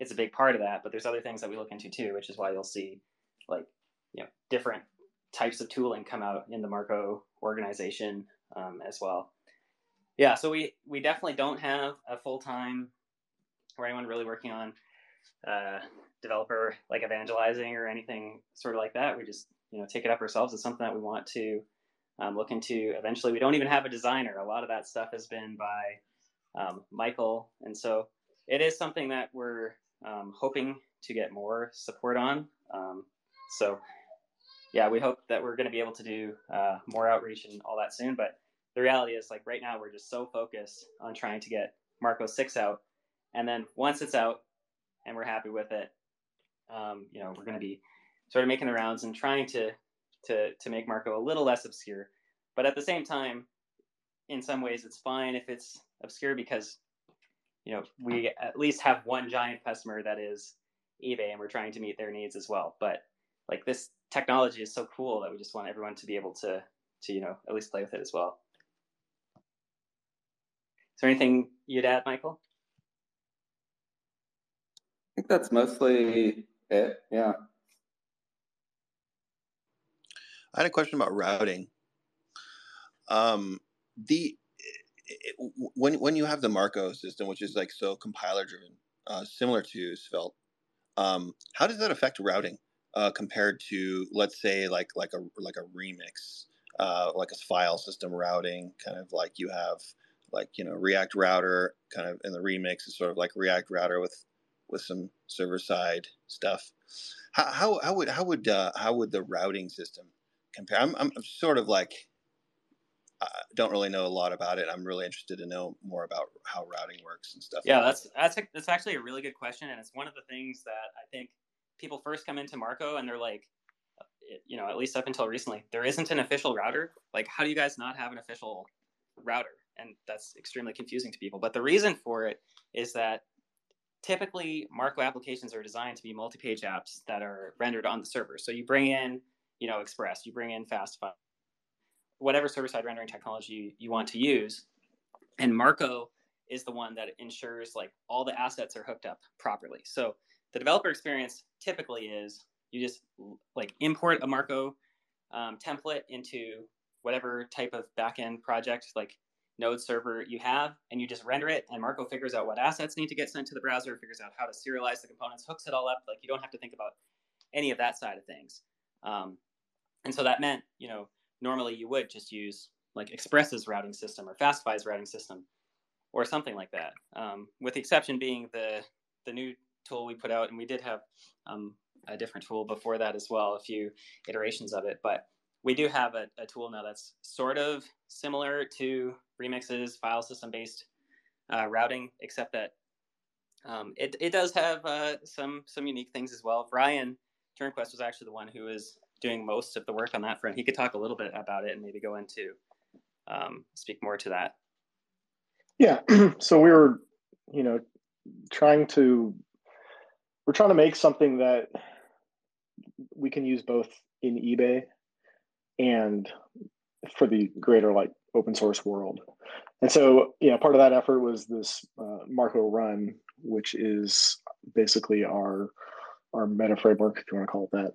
is a big part of that, but there's other things that we look into too, which is why you'll see like you know different types of tooling come out in the Marko organization um, as well. Yeah, so we we definitely don't have a full time or anyone really working on uh, developer like evangelizing or anything sort of like that. We just you know take it up ourselves. It's something that we want to um, look into eventually. We don't even have a designer. A lot of that stuff has been by um, Michael, and so it is something that we're um, hoping to get more support on. Um, so yeah, we hope that we're going to be able to do uh, more outreach and all that soon. But the reality is, like right now, we're just so focused on trying to get Marko Six out, and then once it's out and we're happy with it, um, you know, we're going to be sort of making the rounds and trying to to to make Marko a little less obscure. But at the same time, in some ways, it's fine if it's obscure because you know we at least have one giant customer that is eBay, and we're trying to meet their needs as well. But like this technology is so cool that we just want everyone to be able to to you know at least play with it as well. Is there anything you'd add, Michael? I think that's mostly it. Yeah. I had a question about routing. Um, the it, when when you have the Marko system, which is like so compiler driven, uh, similar to Svelte, um, how does that affect routing? uh, compared to let's say like like a like a remix, uh, like a file system routing, kind of like you have like you know React router kind of in the remix is sort of like React router with with some server side stuff. How, how, how would how would uh, how would the routing system compare? I'm, I'm sort of like I don't really know a lot about it. I'm really interested to know more about how routing works and stuff. Yeah, like that's that's a, that's actually a really good question, and it's one of the things that I think people first come into Marko and they're like, uh, you know, at least up until recently, there isn't an official router. Like, how do you guys not have an official router? And that's extremely confusing to people. But the reason for it is that typically Marko applications are designed to be multi-page apps that are rendered on the server. So you bring in, you know, Express, you bring in Fastify, whatever server-side rendering technology you, want to use, and Marko is the one that ensures like all the assets are hooked up properly. So the developer experience typically is you just like import a Marko um, template into whatever type of backend project like node server you have, and you just render it, and Marco figures out what assets need to get sent to the browser, figures out how to serialize the components, hooks it all up. Like you don't have to think about any of that side of things. Um, and so that meant, you know, normally you would just use like Express's routing system or Fastify's routing system or something like that. Um, with the exception being the the new tool we put out, and we did have um, a different tool before that as well, a few iterations of it. But we do have a, a tool now that's sort of similar to Remix's file system based uh, routing, except that um, it, it does have uh, some some unique things as well. Ryan Turnquist was actually the one who was doing most of the work on that front. He could talk a little bit about it and maybe go into um, speak more to that. Yeah. (clears throat) so we were, you know, trying to we're trying to make something that we can use both in eBay and for the greater like open source world. And so, yeah, part of that effort was this uh, Marko Run, which is basically our our meta framework, if you want to call it that.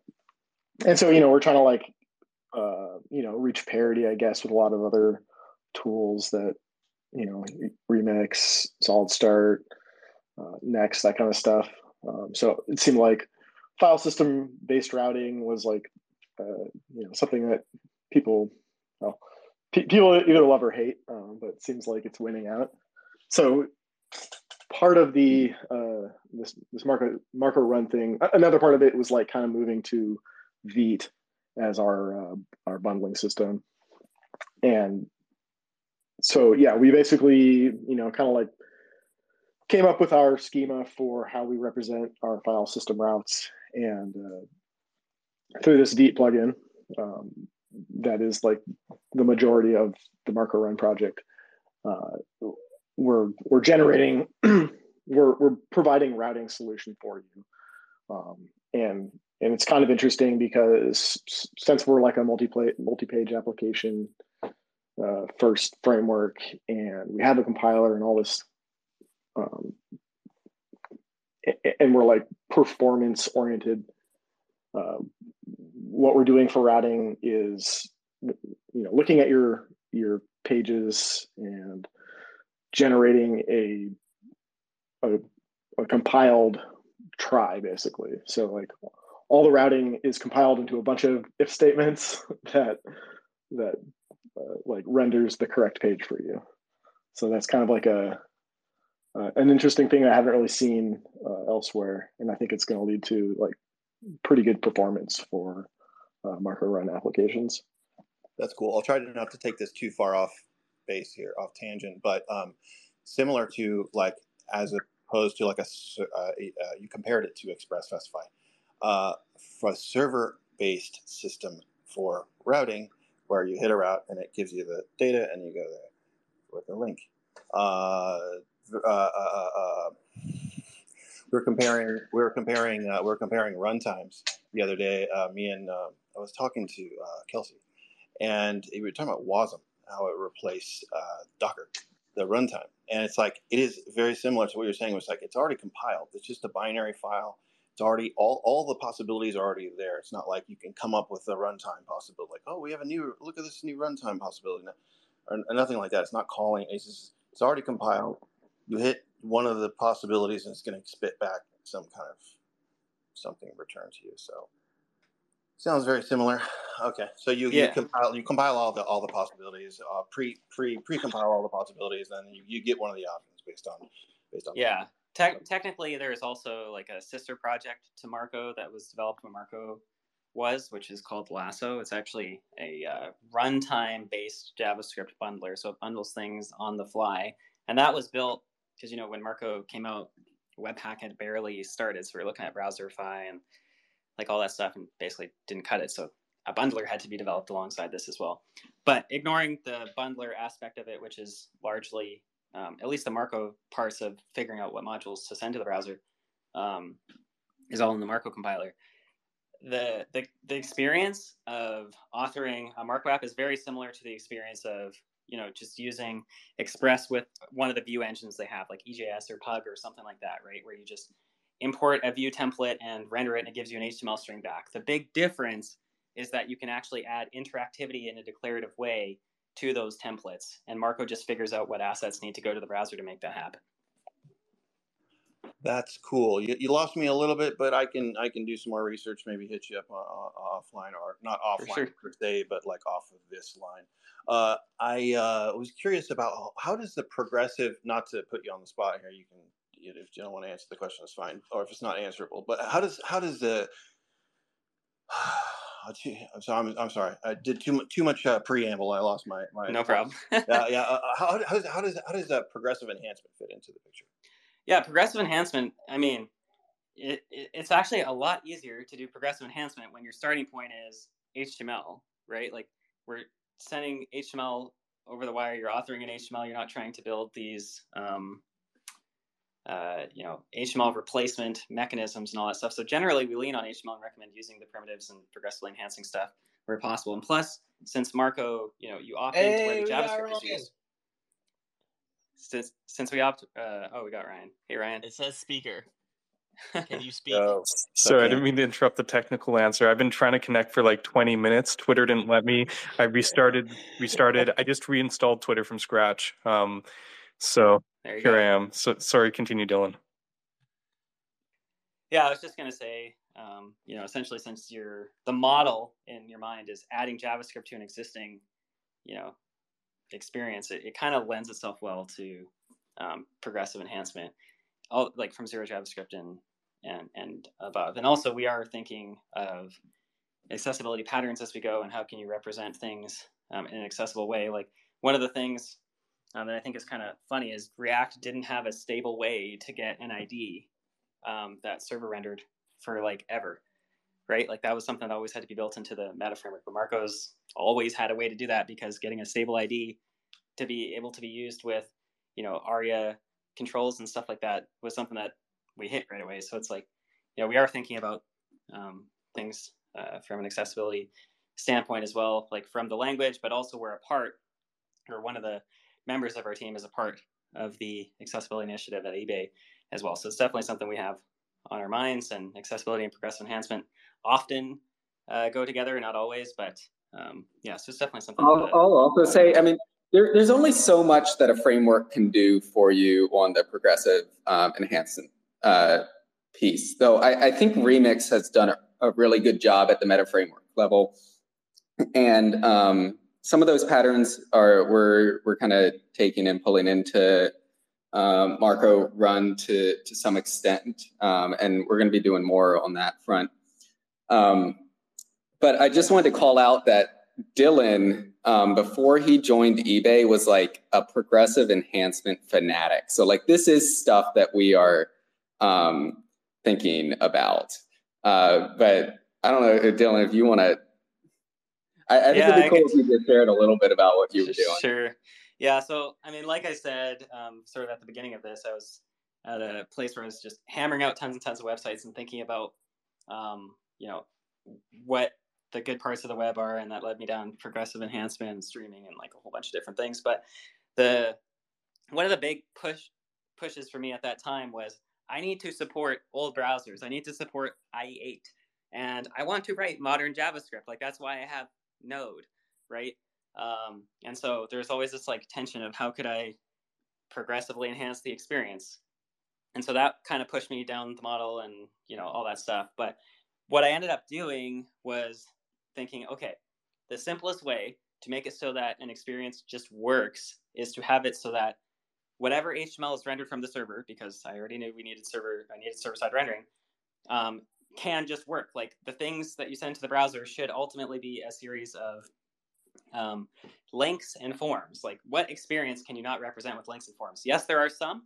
And so, you know, we're trying to like, uh, you know, reach parity, I guess, with a lot of other tools that, you know, Remix, Solid Start, uh, Next, that kind of stuff. Um, so it seemed like file system based routing was like, uh, you know, something that people, well, people either love or hate, um, but it seems like it's winning out. So part of the uh, this this Marko Marko run thing, another part of it was like kind of moving to Vite as our uh, our bundling system, and so yeah, we basically you know kind of like came up with our schema for how we represent our file system routes, and uh, through this Vite plugin. Um, that is like the majority of the Marko Run project. Uh, we're we're generating (clears throat) we're we're providing routing solution for you, um, and and it's kind of interesting because since we're like a multi multi page application uh, first framework, and we have a compiler and all this. Um, and we're like performance oriented uh, what we're doing for routing is you know looking at your your pages and generating a a, a compiled trie basically so like all the routing is compiled into a bunch of if statements (laughs) that that uh, like renders the correct page for you so that's kind of like a uh, an interesting thing i haven't really seen uh, elsewhere and i think it's going to lead to like pretty good performance for uh, Marko Run applications. That's cool. I'll try to not to take this too far off base here, off tangent, but um, similar to like as opposed to like a, uh, uh, you compared it to Express Fastify. Uh, for a server-based system for routing, where you hit a route and it gives you the data and you go there with a link. Uh, uh, uh, we're comparing we're comparing uh, we're comparing runtimes the other day. Uh, me and uh, I was talking to uh, Kelsey, and we were talking about Wasm, how it replaced uh, Docker, the runtime, and it's like it is very similar to what you're saying. It's like it's already compiled. It's just a binary file. It's already all all the possibilities are already there. It's not like you can come up with a runtime possibility. Like oh, we have a new look at this new runtime possibility, or, or nothing like that. It's not calling. It's just it's already compiled. You hit one of the possibilities and it's going to spit back some kind of something return to you. So sounds very similar. Okay, so you, yeah. you compile you compile all the all the possibilities, uh, pre pre pre compile all the possibilities, then you, you get one of the options based on based on. Yeah, Te- technically there is also like a sister project to Marko that was developed when Marko was, which is called Lasso. It's actually a uh, runtime based JavaScript bundler, so it bundles things on the fly, and that was built because you know when Marko came out, Webpack had barely started, so we were looking at Browserify and like all that stuff, and basically didn't cut it. So a bundler had to be developed alongside this as well. But ignoring the bundler aspect of it, which is largely um, at least the Marko parts of figuring out what modules to send to the browser, um, is all in the Marko compiler. The, the the experience of authoring a Marko app is very similar to the experience of you know just using express with one of the view engines they have like ejs or pug or something like that right where you just import a view template and render it and it gives you an html string back the big difference is that you can actually add interactivity in a declarative way to those templates and marko just figures out what assets need to go to the browser to make that happen that's cool. You, you lost me a little bit, but I can I can do some more research. Maybe hit you up uh, uh offline or not offline sure. per se, but like off of this line. Uh, I uh, was curious about how does the progressive. Not to put you on the spot here, you can if you don't want to answer the question, it's fine, or if it's not answerable. But how does how does the so I'm, I'm sorry. I did too much too much uh, preamble. I lost my, my no problem. yeah, yeah. (laughs) Uh, how, how, does how does how does that progressive enhancement fit into the picture? Yeah, progressive enhancement. I mean, it, it, it's actually a lot easier to do progressive enhancement when your starting point is HTML, right? Like we're sending HTML over the wire. You're authoring in HTML. You're not trying to build these, um, uh, you know, HTML replacement mechanisms and all that stuff. So generally, we lean on HTML and recommend using the primitives and progressively enhancing stuff where possible. And plus, since Marko, you know, you opt into where the JavaScript is used. Since since we opt, uh, oh, we got Ryan. Hey, Ryan. It says speaker. (laughs) Can you speak? Oh, sorry, okay. I didn't mean to interrupt the technical answer. I've been trying to connect for like 20 minutes. Twitter didn't let me. I restarted, restarted. I just reinstalled Twitter from scratch. Um, so here go. I am. So sorry, continue, Dylan. Yeah, I was just gonna say, um, you know, essentially, since your the model in your mind is adding JavaScript to an existing, you know, experience, it, it kind of lends itself well to um, progressive enhancement all like from zero JavaScript and and and above. And also, we are thinking of accessibility patterns as we go, and how can you represent things um, in an accessible way. Like one of the things um, that I think is kind of funny is React didn't have a stable way to get an ID um, that server rendered for like ever, right? Like that was something that always had to be built into the meta framework. But Marko's always had a way to do that because getting a stable ID to be able to be used with, you know, ARIA controls and stuff like that was something that we hit right away. So it's like, you know, we are thinking about um, things uh, from an accessibility standpoint as well, like from the language, but also we're a part, or one of the members of our team is a part of the accessibility initiative at eBay as well. So it's definitely something we have on our minds, and accessibility and progressive enhancement often uh, go together, not always, but um, yeah, so it's definitely something. I'll, I'll also say, I mean, there, there's only so much that a framework can do for you on the progressive um, enhancement uh, piece. Though I, I, think Remix has done a, a, really good job at the meta framework level, and um, some of those patterns are we're we're kind of taking and pulling into um, Marko Run to to some extent, um, and we're going to be doing more on that front. Um, but I just wanted to call out that Dylan, um, before he joined eBay, was like a progressive enhancement fanatic. So, like, this is stuff that we are um, thinking about. Uh, but I don't know, Dylan, if you want to. I, I, think yeah, it'd be cool if you just shared a little bit about what you were doing. Sure. Yeah. So, I mean, like I said, um, sort of at the beginning of this, I was at a place where I was just hammering out tons and tons of websites and thinking about, um, you know, what the good parts of the web are, and that led me down progressive enhancement and streaming and like a whole bunch of different things. But the one of the big push pushes for me at that time was I need to support old browsers. I need to support IE8, and I want to write modern JavaScript. Like that's why I have Node, right? Um, and so there's always this like tension of how could I progressively enhance the experience. And so that kind of pushed me down the model and you know all that stuff. But what I ended up doing was thinking, okay, the simplest way to make it so that an experience just works is to have it so that whatever HTML is rendered from the server, because I already knew we needed server, I needed server side rendering, um, can just work. Like the things that you send to the browser should ultimately be a series of um, links and forms. Like what experience can you not represent with links and forms? Yes, there are some,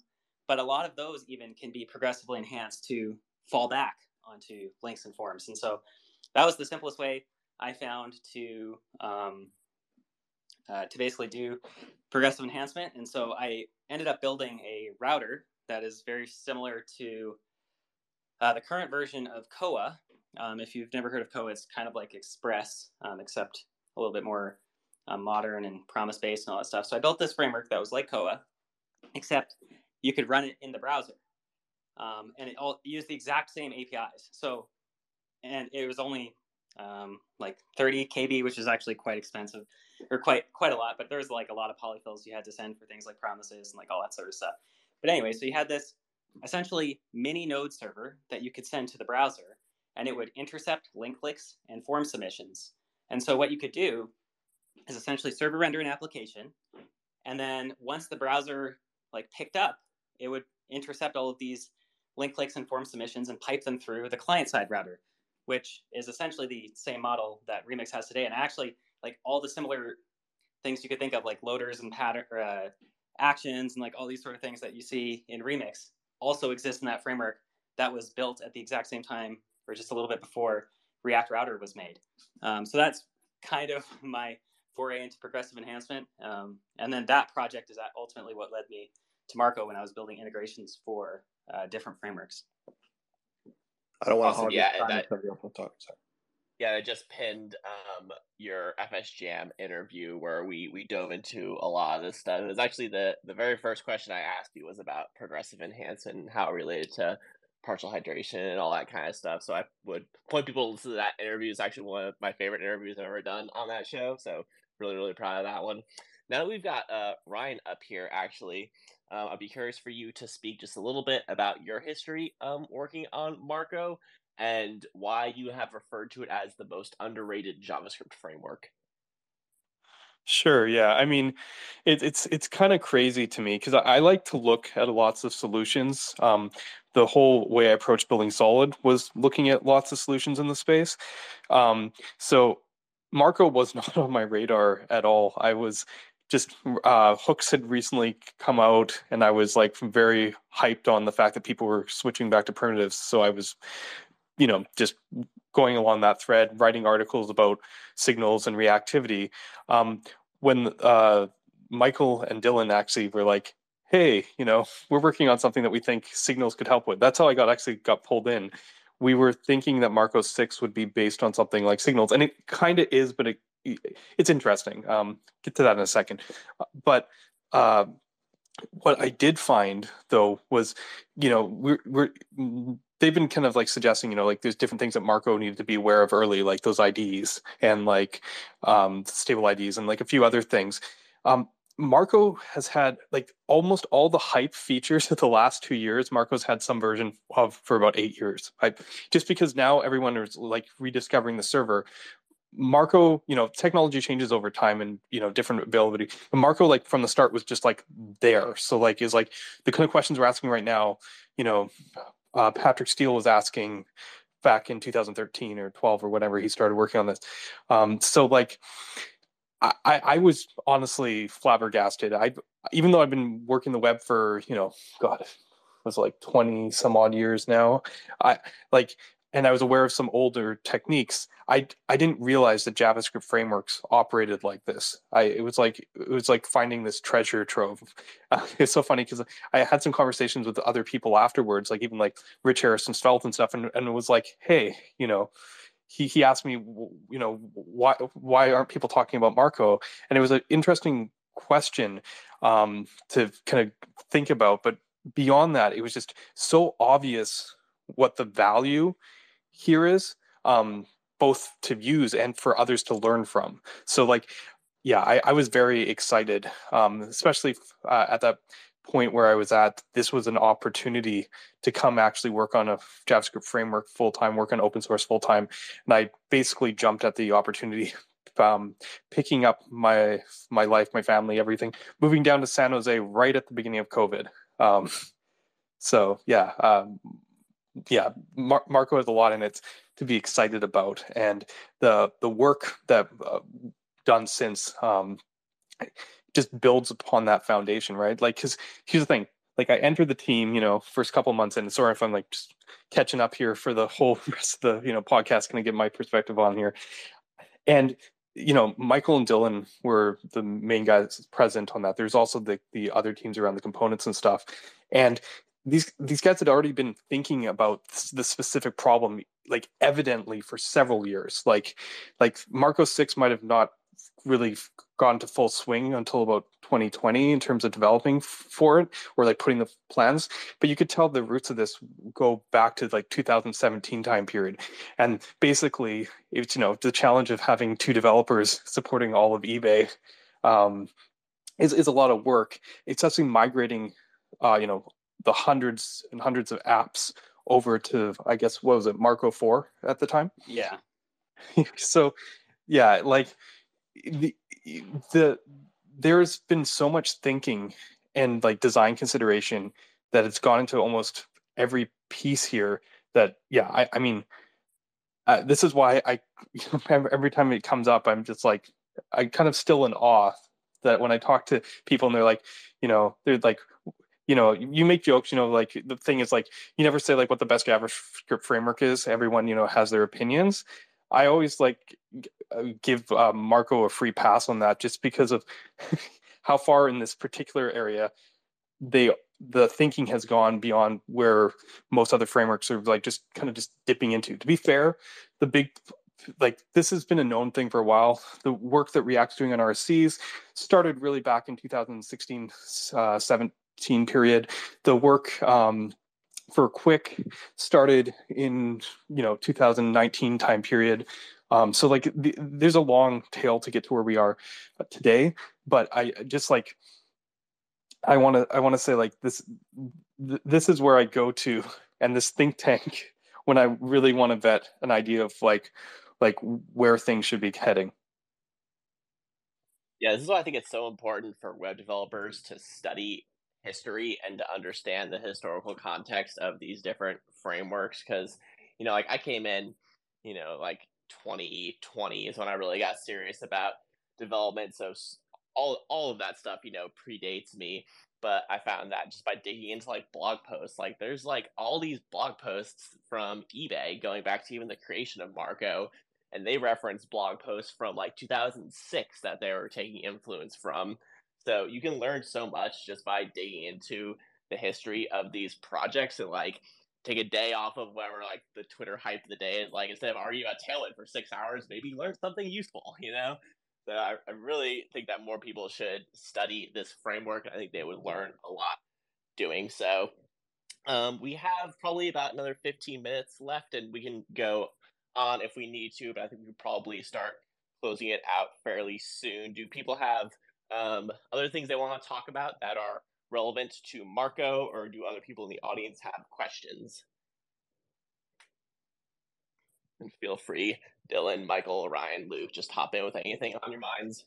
but a lot of those even can be progressively enhanced to fall back onto links and forms. And so that was the simplest way I found to um, uh, to basically do progressive enhancement. And so I ended up building a router that is very similar to uh, the current version of Koa. Um, if you've never heard of Koa, it's kind of like Express, um, except a little bit more uh, modern and promise based and all that stuff. So I built this framework that was like Koa, except you could run it in the browser. Um, and it all used the exact same APIs. So, and it was only um, like 30 KB, which is actually quite expensive, or quite quite a lot. But there's like a lot of polyfills you had to send for things like promises and like all that sort of stuff. But anyway, so you had this essentially mini node server that you could send to the browser, and it would intercept link clicks and form submissions. And so what you could do is essentially server render an application, and then once the browser like picked up, it would intercept all of these link clicks and form submissions and pipe them through the client side router which is essentially the same model that Remix has today. And actually, like all the similar things you could think of, like loaders and pattern uh, actions and like all these sort of things that you see in Remix, also exist in that framework that was built at the exact same time or just a little bit before React Router was made. Um, so that's kind of (laughs) my foray into progressive enhancement. Um, and then that project is ultimately what led me to Marko when I was building integrations for uh, different frameworks. I don't want awesome. to yeah, that, talk. Sorry. Yeah, I just pinned um, your FS Jam interview where we we dove into a lot of this stuff. It was actually the the very first question I asked you was about progressive enhancement and how it related to partial hydration and all that kind of stuff. So I would point people to that interview. It's actually one of my favorite interviews I've ever done on that show. So really, really proud of that one. Now that we've got uh, Ryan up here, actually, uh, I'd be curious for you to speak just a little bit about your history um, working on Marko and why you have referred to it as the most underrated JavaScript framework. Sure. Yeah. I mean, it, it's it's kind of crazy to me because I, I, like to look at lots of solutions. Um, the whole way I approached building Solid was looking at lots of solutions in the space. Um, so Marko was (laughs) not on my radar at all. I was just uh, hooks had recently come out, and I was like very hyped on the fact that people were switching back to primitives. So I was you know, just going along that thread, writing articles about signals and reactivity. Um, when uh, Michael and Dylan actually were like, "Hey, you know, we're working on something that we think signals could help with," that's how I got actually got pulled in. We were thinking that Marko Six would be based on something like signals, and it kind of is, but it, it's interesting. Um, get to that in a second, but. Uh, what I did find though was, you know, we're, we're they've been kind of like suggesting, you know, like there's different things that Marko needed to be aware of early, like those IDs and like um, stable IDs and like a few other things. Um, Marko has had like almost all the hype features (laughs) of the last two years. Marko's had some version of for about eight years. I, just because now everyone is like rediscovering the server. Marko, you know, technology changes over time and you know different availability. But Marko, like from the start, was just like there. So like is like the kind of questions we're asking right now. You know, uh, Patrick Steele was asking back in 2013 or 12 or whatever he started working on this. Um, so like, I, I was honestly flabbergasted. I even though I've been working the web for you know, God, it was like 20 some odd years now. I like and I was aware of some older techniques. I I didn't realize that JavaScript frameworks operated like this. I it was like it was like finding this treasure trove. Uh, (laughs) it's so funny because I had some conversations with other people afterwards, like even like Rich Harrison Svelte and stuff, and and it was like, hey, you know. He, he asked me, you know, why why aren't people talking about Marko? And it was an interesting question um, to kind of think about. But beyond that, it was just so obvious what the value here is um, both to use and for others to learn from. So like yeah i, I was very excited um, especially uh, at that point where i was at this was an opportunity to come actually work on a javascript framework full time work on open source full time and i basically jumped at the opportunity (laughs) um, picking up my my life my family everything moving down to san jose right at the beginning of covid um, (laughs) so yeah um, yeah, Mar- Marko has a lot in it to be excited about, and the the work that uh, done since um, just builds upon that foundation, right? Like, because here's the thing: like I entered the team, you know, first couple months in. Sorry if I'm like just catching up here for the whole (laughs) rest of the you know podcast. I get my perspective on here? And you know, Michael and Dylan were the main guys present on that. There's also the the other teams around the components and stuff. And these these guys had already been thinking about the specific problem like evidently for several years. Like like marko 6 might have not really gone to full swing until about 2020 in terms of developing for it or like putting the plans but you could tell the roots of this go back to like 2017 time period. And basically it's you know the challenge of having two developers supporting all of ebay um, is, is a lot of work. It's actually migrating uh, you know the hundreds and hundreds of apps over to I guess what was it Marko 4 at the time? Yeah. (laughs) so yeah, like the the there's been so much thinking and like design consideration that it's gone into almost every piece here that yeah, I I mean uh, this is why I (laughs) every time it comes up I'm just like I kind of still in awe that when I talk to people and they're like, you know, they're like you know, you make jokes, you know, like the thing is like you never say like what the best JavaScript framework is. Everyone, you know, has their opinions. I always like uh, give uh, Marko a free pass on that just because of (laughs) how far in this particular area they the thinking has gone beyond where most other frameworks are like just kind of just dipping into. To be fair, the big like this has been a known thing for a while. The work that React's doing on RCs started really back in 2016, uh, 17 period. The work um, for Qwik started in you know 2019 time period. Um, so like the, there's a long tail to get to where we are today. But I just like I want to I want to say like this th- this is where I go to and this think tank (laughs) when I really want to vet an idea of like like where things should be heading. Yeah, this is why I think it's so important for web developers to study history and to understand the historical context of these different frameworks because you know like I came in, you know, like 2020 is when I really got serious about development so all all of that stuff, you know, predates me. But I found that just by digging into like blog posts, like there's like all these blog posts from eBay going back to even the creation of Marko, and they reference blog posts from like 2006 that they were taking influence from. So you can learn so much just by digging into the history of these projects and like take a day off of whatever like the Twitter hype of the day is like instead of arguing about Tailwind for six hours, maybe learn something useful, you know? So I, I really think that more people should study this framework. I think they would learn a lot doing so. Um, we have probably about another 15 minutes left, and we can go on if we need to, but I think we could probably start closing it out fairly soon. Do people have um, other things they want to talk about that are relevant to Marko, or do other people in the audience have questions? And feel free Dylan, Michael, Ryan, Luke, just hop in with anything on your minds.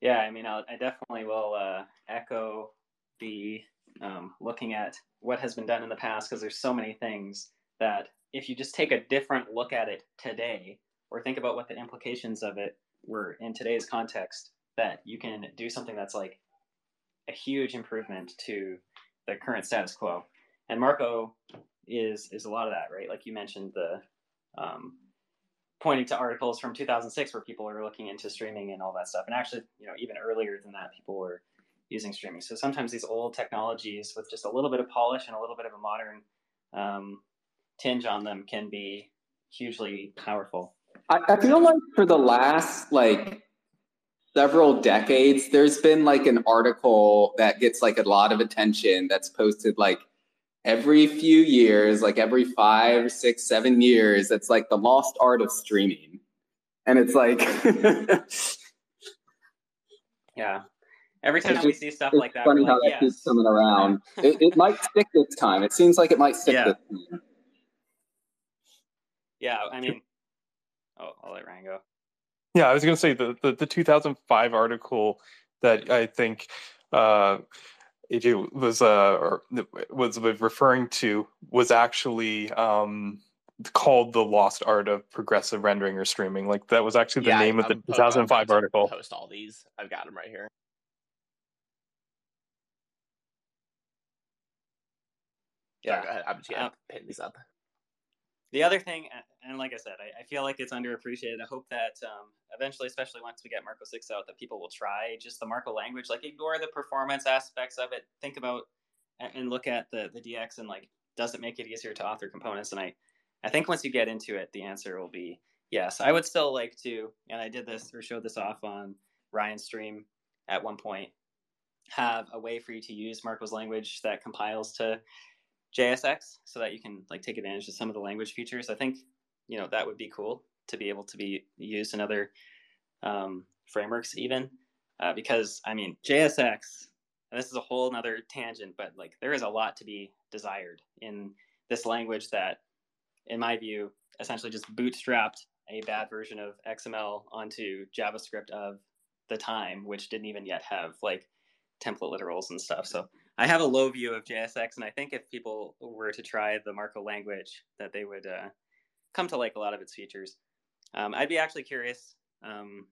Yeah, I mean, I'll, i definitely will uh, echo the um, looking at what has been done in the past because there's so many things that if you just take a different look at it today or think about what the implications of it were in today's context, that you can do something that's like a huge improvement to the current status quo. And Marko is is a lot of that, right? Like you mentioned the um, pointing to articles from 2006 where people are looking into streaming and all that stuff. And actually, you know, even earlier than that, people were using streaming. So sometimes these old technologies with just a little bit of polish and a little bit of a modern um, tinge on them can be hugely powerful. I, I feel like for the last like several decades, there's been like an article that gets like a lot of attention that's posted like every few years, like every five, six, seven years, it's like the lost art of streaming. And it's like (laughs) Yeah. Every time we see stuff like that, funny how like, that yes. keeps coming around. (laughs) it, it might stick this time. It seems like it might stick Yeah. this time. Yeah, I mean Oh, I'll let Ryan go. Yeah, I was going to say the, the the 2005 article that I think uh, AJ was uh or was referring to was actually um called the lost art of progressive rendering or streaming. Like that was actually the Yeah, name of the I'm- 2005 I'm article. Post all these. I've got them right here. Yeah. Sorry, go ahead. I'm just gonna Uh, pin these up. The other thing, and like I said, I, I feel like it's underappreciated. I hope that um, eventually, especially once we get Marko 6 out, that people will try just the Marko language. Like, ignore the performance aspects of it. Think about and- and look at the, the DX and, like, does it make it easier to author components? And I, I think once you get into it, the answer will be yes. I would still like to, and I did this or showed this off on Ryan's stream at one point, have a way for you to use Marko's language that compiles to JSX so that you can like take advantage of some of the language features. I think you know that would be cool to be able to be used in other um, frameworks even uh, because I mean JSX. And this is a whole nother tangent, but like there is a lot to be desired in this language that, in my view, essentially just bootstrapped a bad version of XML onto JavaScript of the time, which didn't even yet have like template literals and stuff. So I have a low view of JSX, and I think if people were to try the Marko language, that they would uh, come to like a lot of its features. Um, I'd be actually curious, um,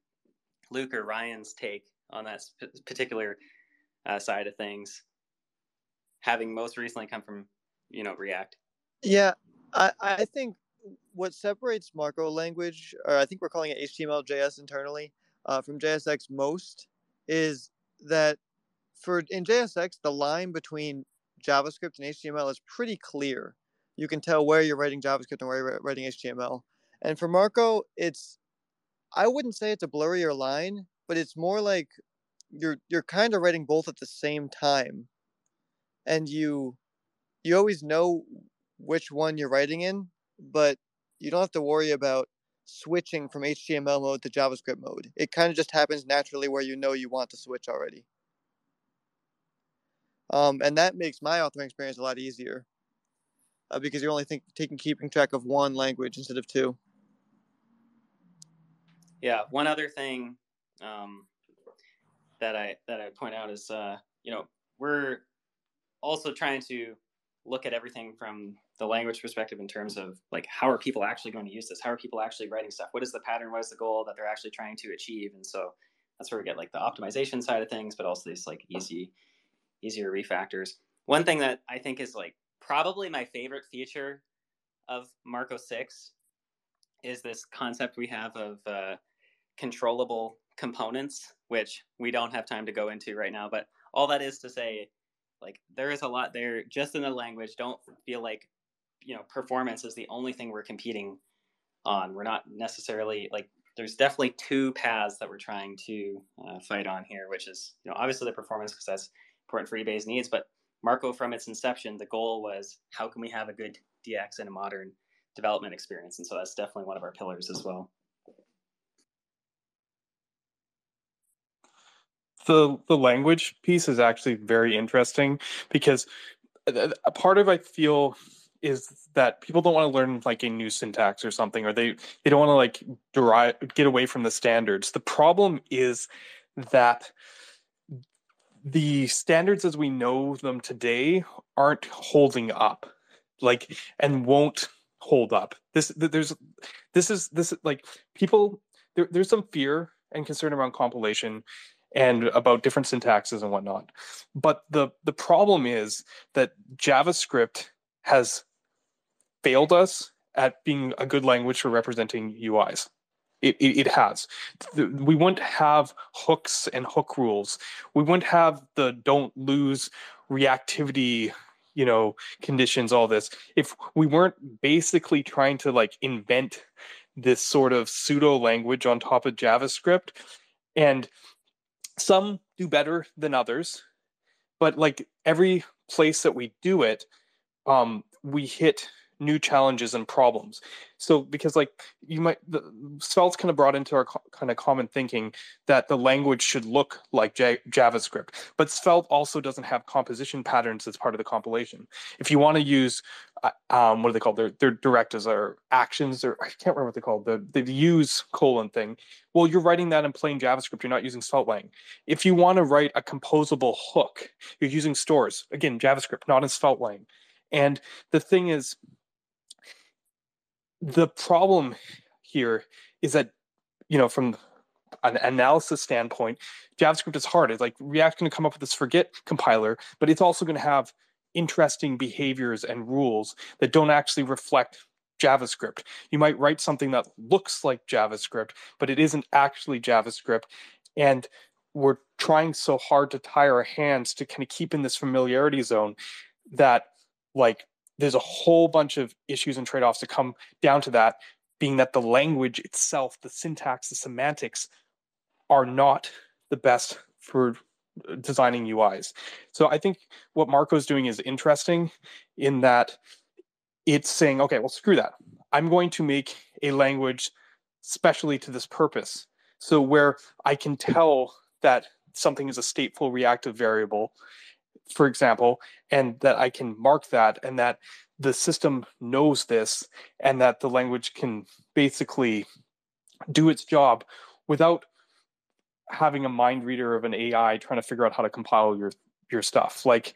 Luke or Ryan's take on that sp- particular uh, side of things, having most recently come from you know React. Yeah, I I think what separates Marko language, or I think we're calling it HTML JS internally, uh, from JSX most is that for in JSX the line between JavaScript and HTML is pretty clear. You can tell where you're writing JavaScript and where you're writing HTML. And for Marko, it's I wouldn't say it's a blurrier line, but it's more like you're you're kind of writing both at the same time. And you you always know which one you're writing in, but you don't have to worry about switching from HTML mode to JavaScript mode. It kind of just happens naturally where you know you want to switch already. Um, and that makes my authoring experience a lot easier uh, because you're only think, taking keeping track of one language instead of two. Yeah, one other thing um, that I that I point out is uh, you know we're also trying to look at everything from the language perspective in terms of like how are people actually going to use this? How are people actually writing stuff? What is the pattern? What is the goal that they're actually trying to achieve? And so that's where we get like the optimization side of things but also these like easy easier refactors. One thing that i think is like probably my favorite feature of marko 6 is this concept we have of uh, controllable components which we don't have time to go into right now but all that is to say like there is a lot there just in the language. Don't feel like you know performance is the only thing we're competing on. We're not necessarily like there's definitely two paths that we're trying to uh, fight on here which is you know obviously the performance because that's important for ebay's needs but marko from its inception the goal was how can we have a good dx and a modern development experience and so that's definitely one of our pillars as well the the language piece is actually very interesting because a part of I feel is that people don't want to learn like a new syntax or something, or they they don't want to like derive get away from the standards. The problem is that the standards as we know them today aren't holding up, like and won't hold up. This there's this is this like people there, there's some fear and concern around compilation and about different syntaxes and whatnot. But the the problem is that JavaScript has failed us at being a good language for representing UIs. It, it, it, has. We wouldn't have hooks and hook rules. We wouldn't have the don't lose reactivity, you know, conditions, all this. If we weren't basically trying to like invent this sort of pseudo language on top of JavaScript. And some do better than others but like every place that we do it um we hit new challenges and problems. So because like you might the Svelte's kind of brought into our co- kind of common thinking that the language should look like J- JavaScript, but Svelte also doesn't have composition patterns as part of the compilation. If you want to use uh, um, what are they called? Their their directives or actions or I can't remember what they call the the use colon thing. Well, you're writing that in plain JavaScript. You're not using SvelteLang. If you want to write a composable hook, you're using stores. Again, JavaScript, not in SvelteLang. And the thing is, the problem here is that you know from an analysis standpoint javascript is hard. It's like react going to come up with this forget compiler but it's also going to have interesting behaviors and rules that don't actually reflect javascript. You might write something that looks like javascript but it isn't actually javascript and we're trying so hard to tie our hands to kind of keep in this familiarity zone that like there's a whole bunch of issues and trade-offs to come down to that being that the language itself the syntax the semantics are not the best for designing uis so i think what marko's doing is interesting in that it's saying okay well screw that. I'm going to make a language specially to this purpose. So where i can tell that something is a stateful reactive variable for example, and that I can mark that and that the system knows this and that the language can basically do its job without having a mind reader of an AI trying to figure out how to compile your your stuff. Like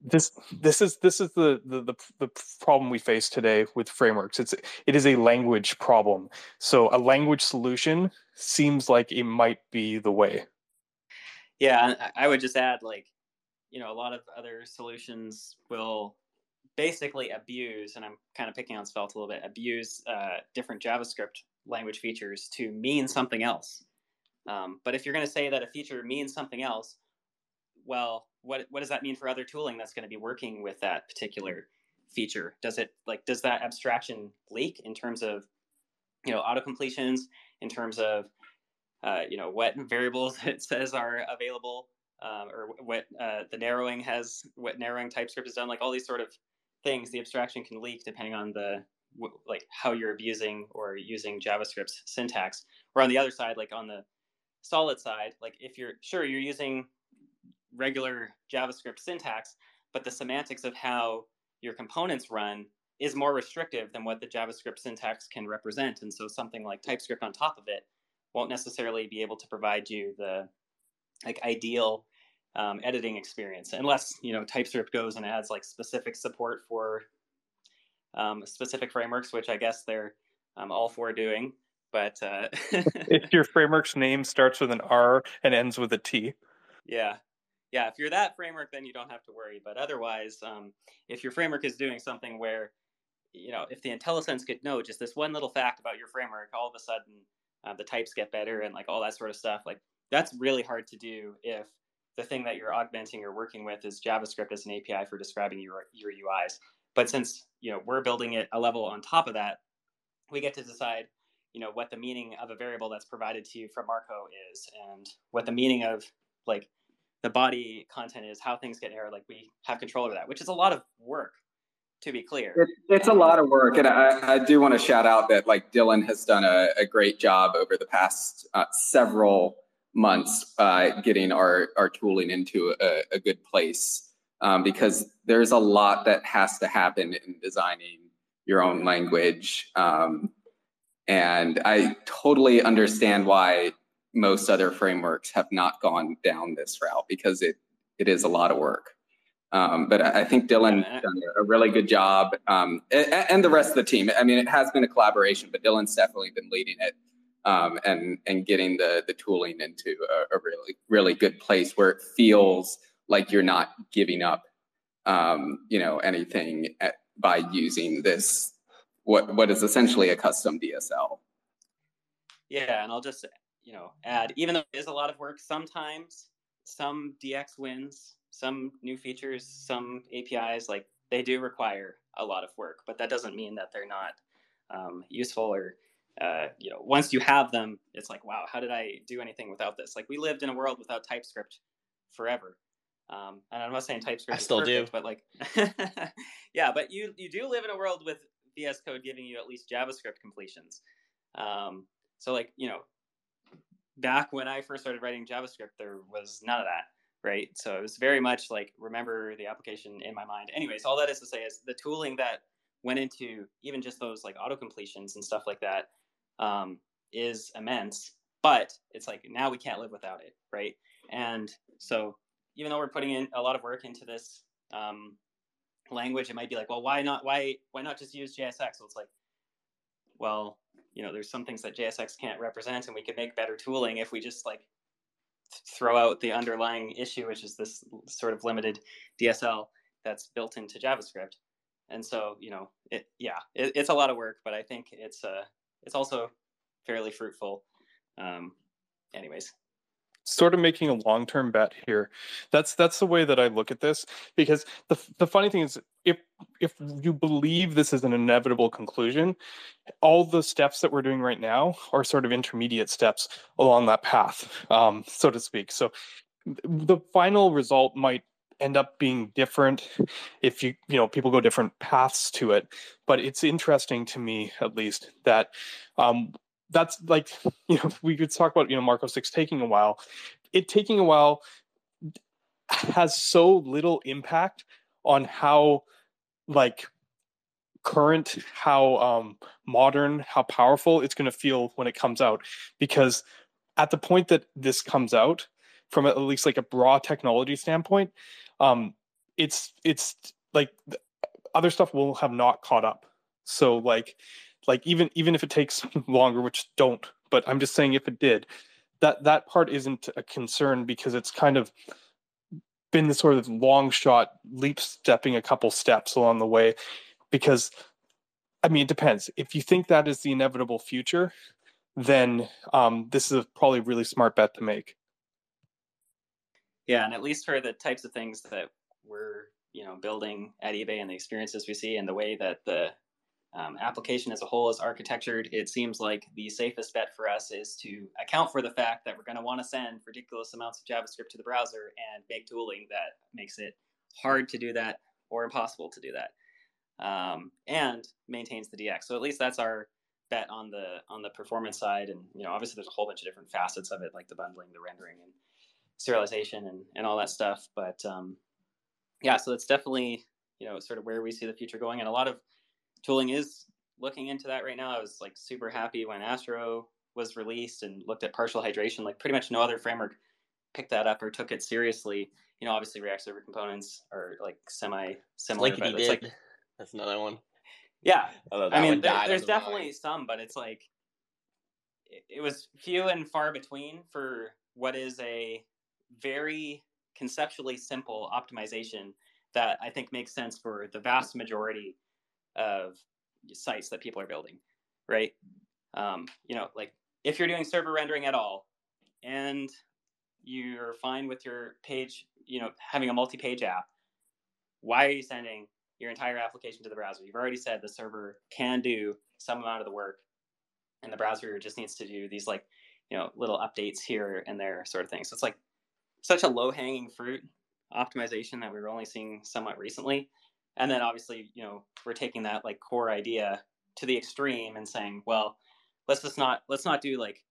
this this is this is the, the the the, problem we face today with frameworks. It's it is a language problem. So a language solution seems like it might be the way. Yeah, I would just add like, you know, a lot of other solutions will basically abuse, and I'm kind of picking on Svelte a little bit, abuse uh, different JavaScript language features to mean something else. Um, but if you're going to say that a feature means something else, well, what what does that mean for other tooling that's going to be working with that particular feature? Does it like does that abstraction leak in terms of you know auto completions, in terms of uh, you know what variables (laughs) it says are available, um, or what uh, the narrowing has, what narrowing TypeScript has done, like all these sort of things. The abstraction can leak depending on the like how you're abusing or using JavaScript's syntax. Or on the other side, like on the solid side, like if you're sure you're using regular JavaScript syntax, but the semantics of how your components run is more restrictive than what the JavaScript syntax can represent. And so something like TypeScript on top of it won't necessarily be able to provide you the like ideal um, editing experience unless you know TypeScript goes and adds like specific support for um, specific frameworks, which I guess they're um, all for doing. But uh... (laughs) if your framework's name starts with an R and ends with a T, yeah, yeah, if you're that framework, then you don't have to worry. But otherwise, um, if your framework is doing something where, you know, if the IntelliSense could know just this one little fact about your framework, all of a sudden uh, the types get better and like all that sort of stuff, like that's really hard to do if the thing that you're augmenting or working with is JavaScript as an API for describing your your UIs. But since you know we're building it a level on top of that, we get to decide you know what the meaning of a variable that's provided to you from Marko is, and what the meaning of like the body content is, how things get narrowed. Like we have control over that, which is a lot of work. To be clear, it, it's a lot of work, and I, I do want to shout out that like Dylan has done a, a great job over the past uh, several months uh, getting our our tooling into a, a good place um, because there's a lot that has to happen in designing your own language. Um, and I totally understand why most other frameworks have not gone down this route because it it is a lot of work. Um, but I think Dylan done a really good job, um, and, and, the rest of the team. I mean, it has been a collaboration, but Dylan's definitely been leading it um, and and getting the the tooling into a, a, really really good place where it feels like you're not giving up, um, you know, anything at, by using this what what is essentially a custom DSL. Yeah, and I'll just you know add, even though it is a lot of work, sometimes some DX wins, some new features, some APIs like they do require a lot of work, but that doesn't mean that they're not um, useful or uh, you know once you have them it's like wow how did i do anything without this like we lived in a world without typescript forever um, and I'm not saying TypeScript. I still perfect, do, but like, (laughs) yeah, but you you do live in a world with VS Code giving you at least JavaScript completions. Um, so like you know, back when I first started writing JavaScript, there was none of that, right? So it was very much like remember the application in my mind. Anyways, all that is to say is the tooling that went into even just those like auto completions and stuff like that um, is immense. But it's like now we can't live without it, right? And so even though we're putting in a lot of work into this um, language, it might be like, well, why not? Why why not just use JSX? So it's like, well, you know, there's some things that JSX can't represent, and we could make better tooling if we just like throw out the underlying issue, which is this sort of limited DSL that's built into JavaScript. And so, you know, it yeah, it, it's a lot of work, but I think it's uh it's also fairly fruitful. Um, anyways sort of making a long-term bet here. That's that's the way that I look at this because the the funny thing is if if you believe this is an inevitable conclusion, all the steps that we're doing right now are sort of intermediate steps along that path, um, so to speak. So the final result might end up being different if you you know people go different paths to it but it's interesting to me at least that um, that's like (laughs) you know we could talk about you know Marko six taking a while. It taking a while has so little impact on how like current how um, modern how powerful it's going to feel when it comes out because at the point that this comes out from at least like a raw technology standpoint um, it's it's like other stuff will have not caught up. So like like even even if it takes (laughs) longer which don't but i'm just saying if it did that that part isn't a concern because it's kind of been the sort of long shot leap stepping a couple steps along the way because i mean it depends. If you think that is the inevitable future then um, this is a probably really smart bet to make yeah and at least for the types of things that we're you know building at ebay and the experiences we see and the way that the um, application as a whole is architectured, it seems like the safest bet for us is to account for the fact that we're going to want to send ridiculous amounts of JavaScript to the browser and make tooling that makes it hard to do that or impossible to do that, um, and maintains the DX. So at least that's our bet on the on the performance side. And you know, obviously, there's a whole bunch of different facets of it, like the bundling, the rendering, and serialization, and and all that stuff. But um, yeah, so that's definitely you know sort of where we see the future going, and a lot of tooling is looking into that right now. I was like super happy when Astro was released and looked at partial hydration. Like pretty much no other framework picked that up or took it seriously. You know, obviously React Server components are like semi similar. Like but it's like that's another one. Yeah, I mean, there, there's definitely some, but it's like it, it was few and far between for what is a very conceptually simple optimization that I think makes sense for the vast majority of sites that people are building, right? Um, you know, like if you're doing server rendering at all and you're fine with your page, you know, having a multi-page app, why are you sending your entire application to the browser? You've already said the server can do some amount of the work and the browser just needs to do these like, you know, little updates here and there sort of thing. So it's like such a low hanging fruit optimization that we were only seeing somewhat recently. And then obviously you know we're taking that like core idea to the extreme and saying well let's just not let's not do like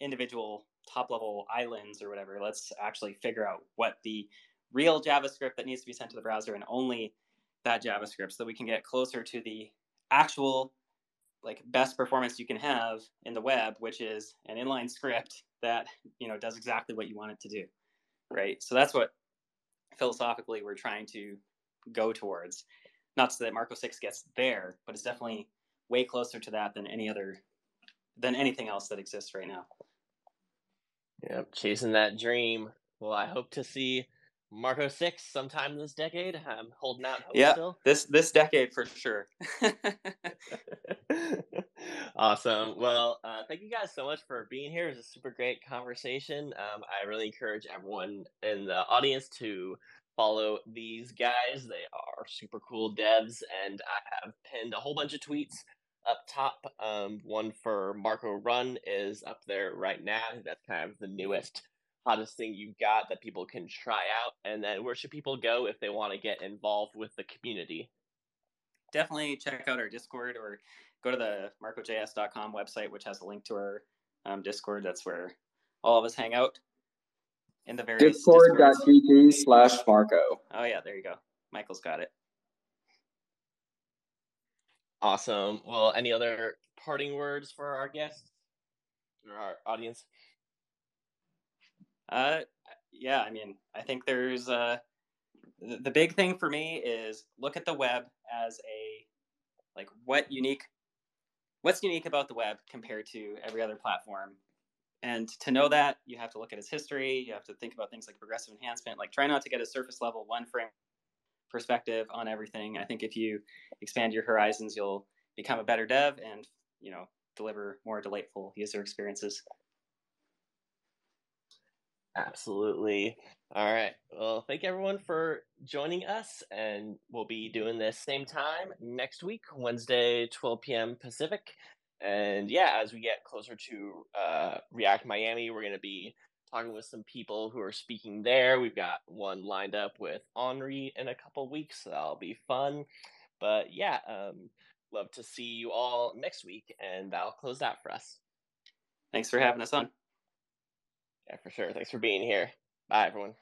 individual top level islands or whatever. Let's actually figure out what the real javascript that needs to be sent to the browser and only that javascript so that we can get closer to the actual like best performance you can have in the web which is an inline script that you know does exactly what you want it to do right so that's what philosophically we're trying to go towards. Not so that Marko Six gets there, but it's definitely way closer to that than any other than anything else that exists right now. Yep, chasing that dream. Well, I hope to see Marko Six sometime this decade. I'm holding out hope yeah, still. this this decade for sure. (laughs) (laughs) awesome. Well, uh, thank you guys so much for being here. It was a super great conversation. Um, I really encourage everyone in the audience to follow these guys. They are super cool devs, and I have pinned a whole bunch of tweets up top. Um, one for Marko Run is up there right now. That's kind of the newest, hottest thing you've got that people can try out. And then where should people go if they want to get involved with the community? Definitely check out our Discord or go to the markojs.com website, which has a link to our um, Discord. That's where all of us hang out in the various discord.gg slash Marko. Oh yeah, there you go. Michael's got it. Awesome. Well, any other parting words for our guests or our audience? Uh, yeah. I mean, I think there's uh, the big thing for me is look at the web as a like what unique, what's unique about the web compared to every other platform, and to know that, you have to look at its history. You have to think about things like progressive enhancement. Like try not to get a surface level one frame perspective on everything. I think if you expand your horizons, you'll become a better dev and you know deliver more delightful user experiences. Absolutely. All right. Well, thank everyone for joining us, and we'll be doing this same time next week, Wednesday, 12 p.m. Pacific. And yeah, as we get closer to uh, React Miami, we're going to be talking with some people who are speaking there. We've got one lined up with Henri in a couple weeks, so that'll be fun. But yeah, um, love to see you all next week, and that'll close out for us. Thanks for having us on. Yeah, for sure. Thanks for being here. Bye, everyone.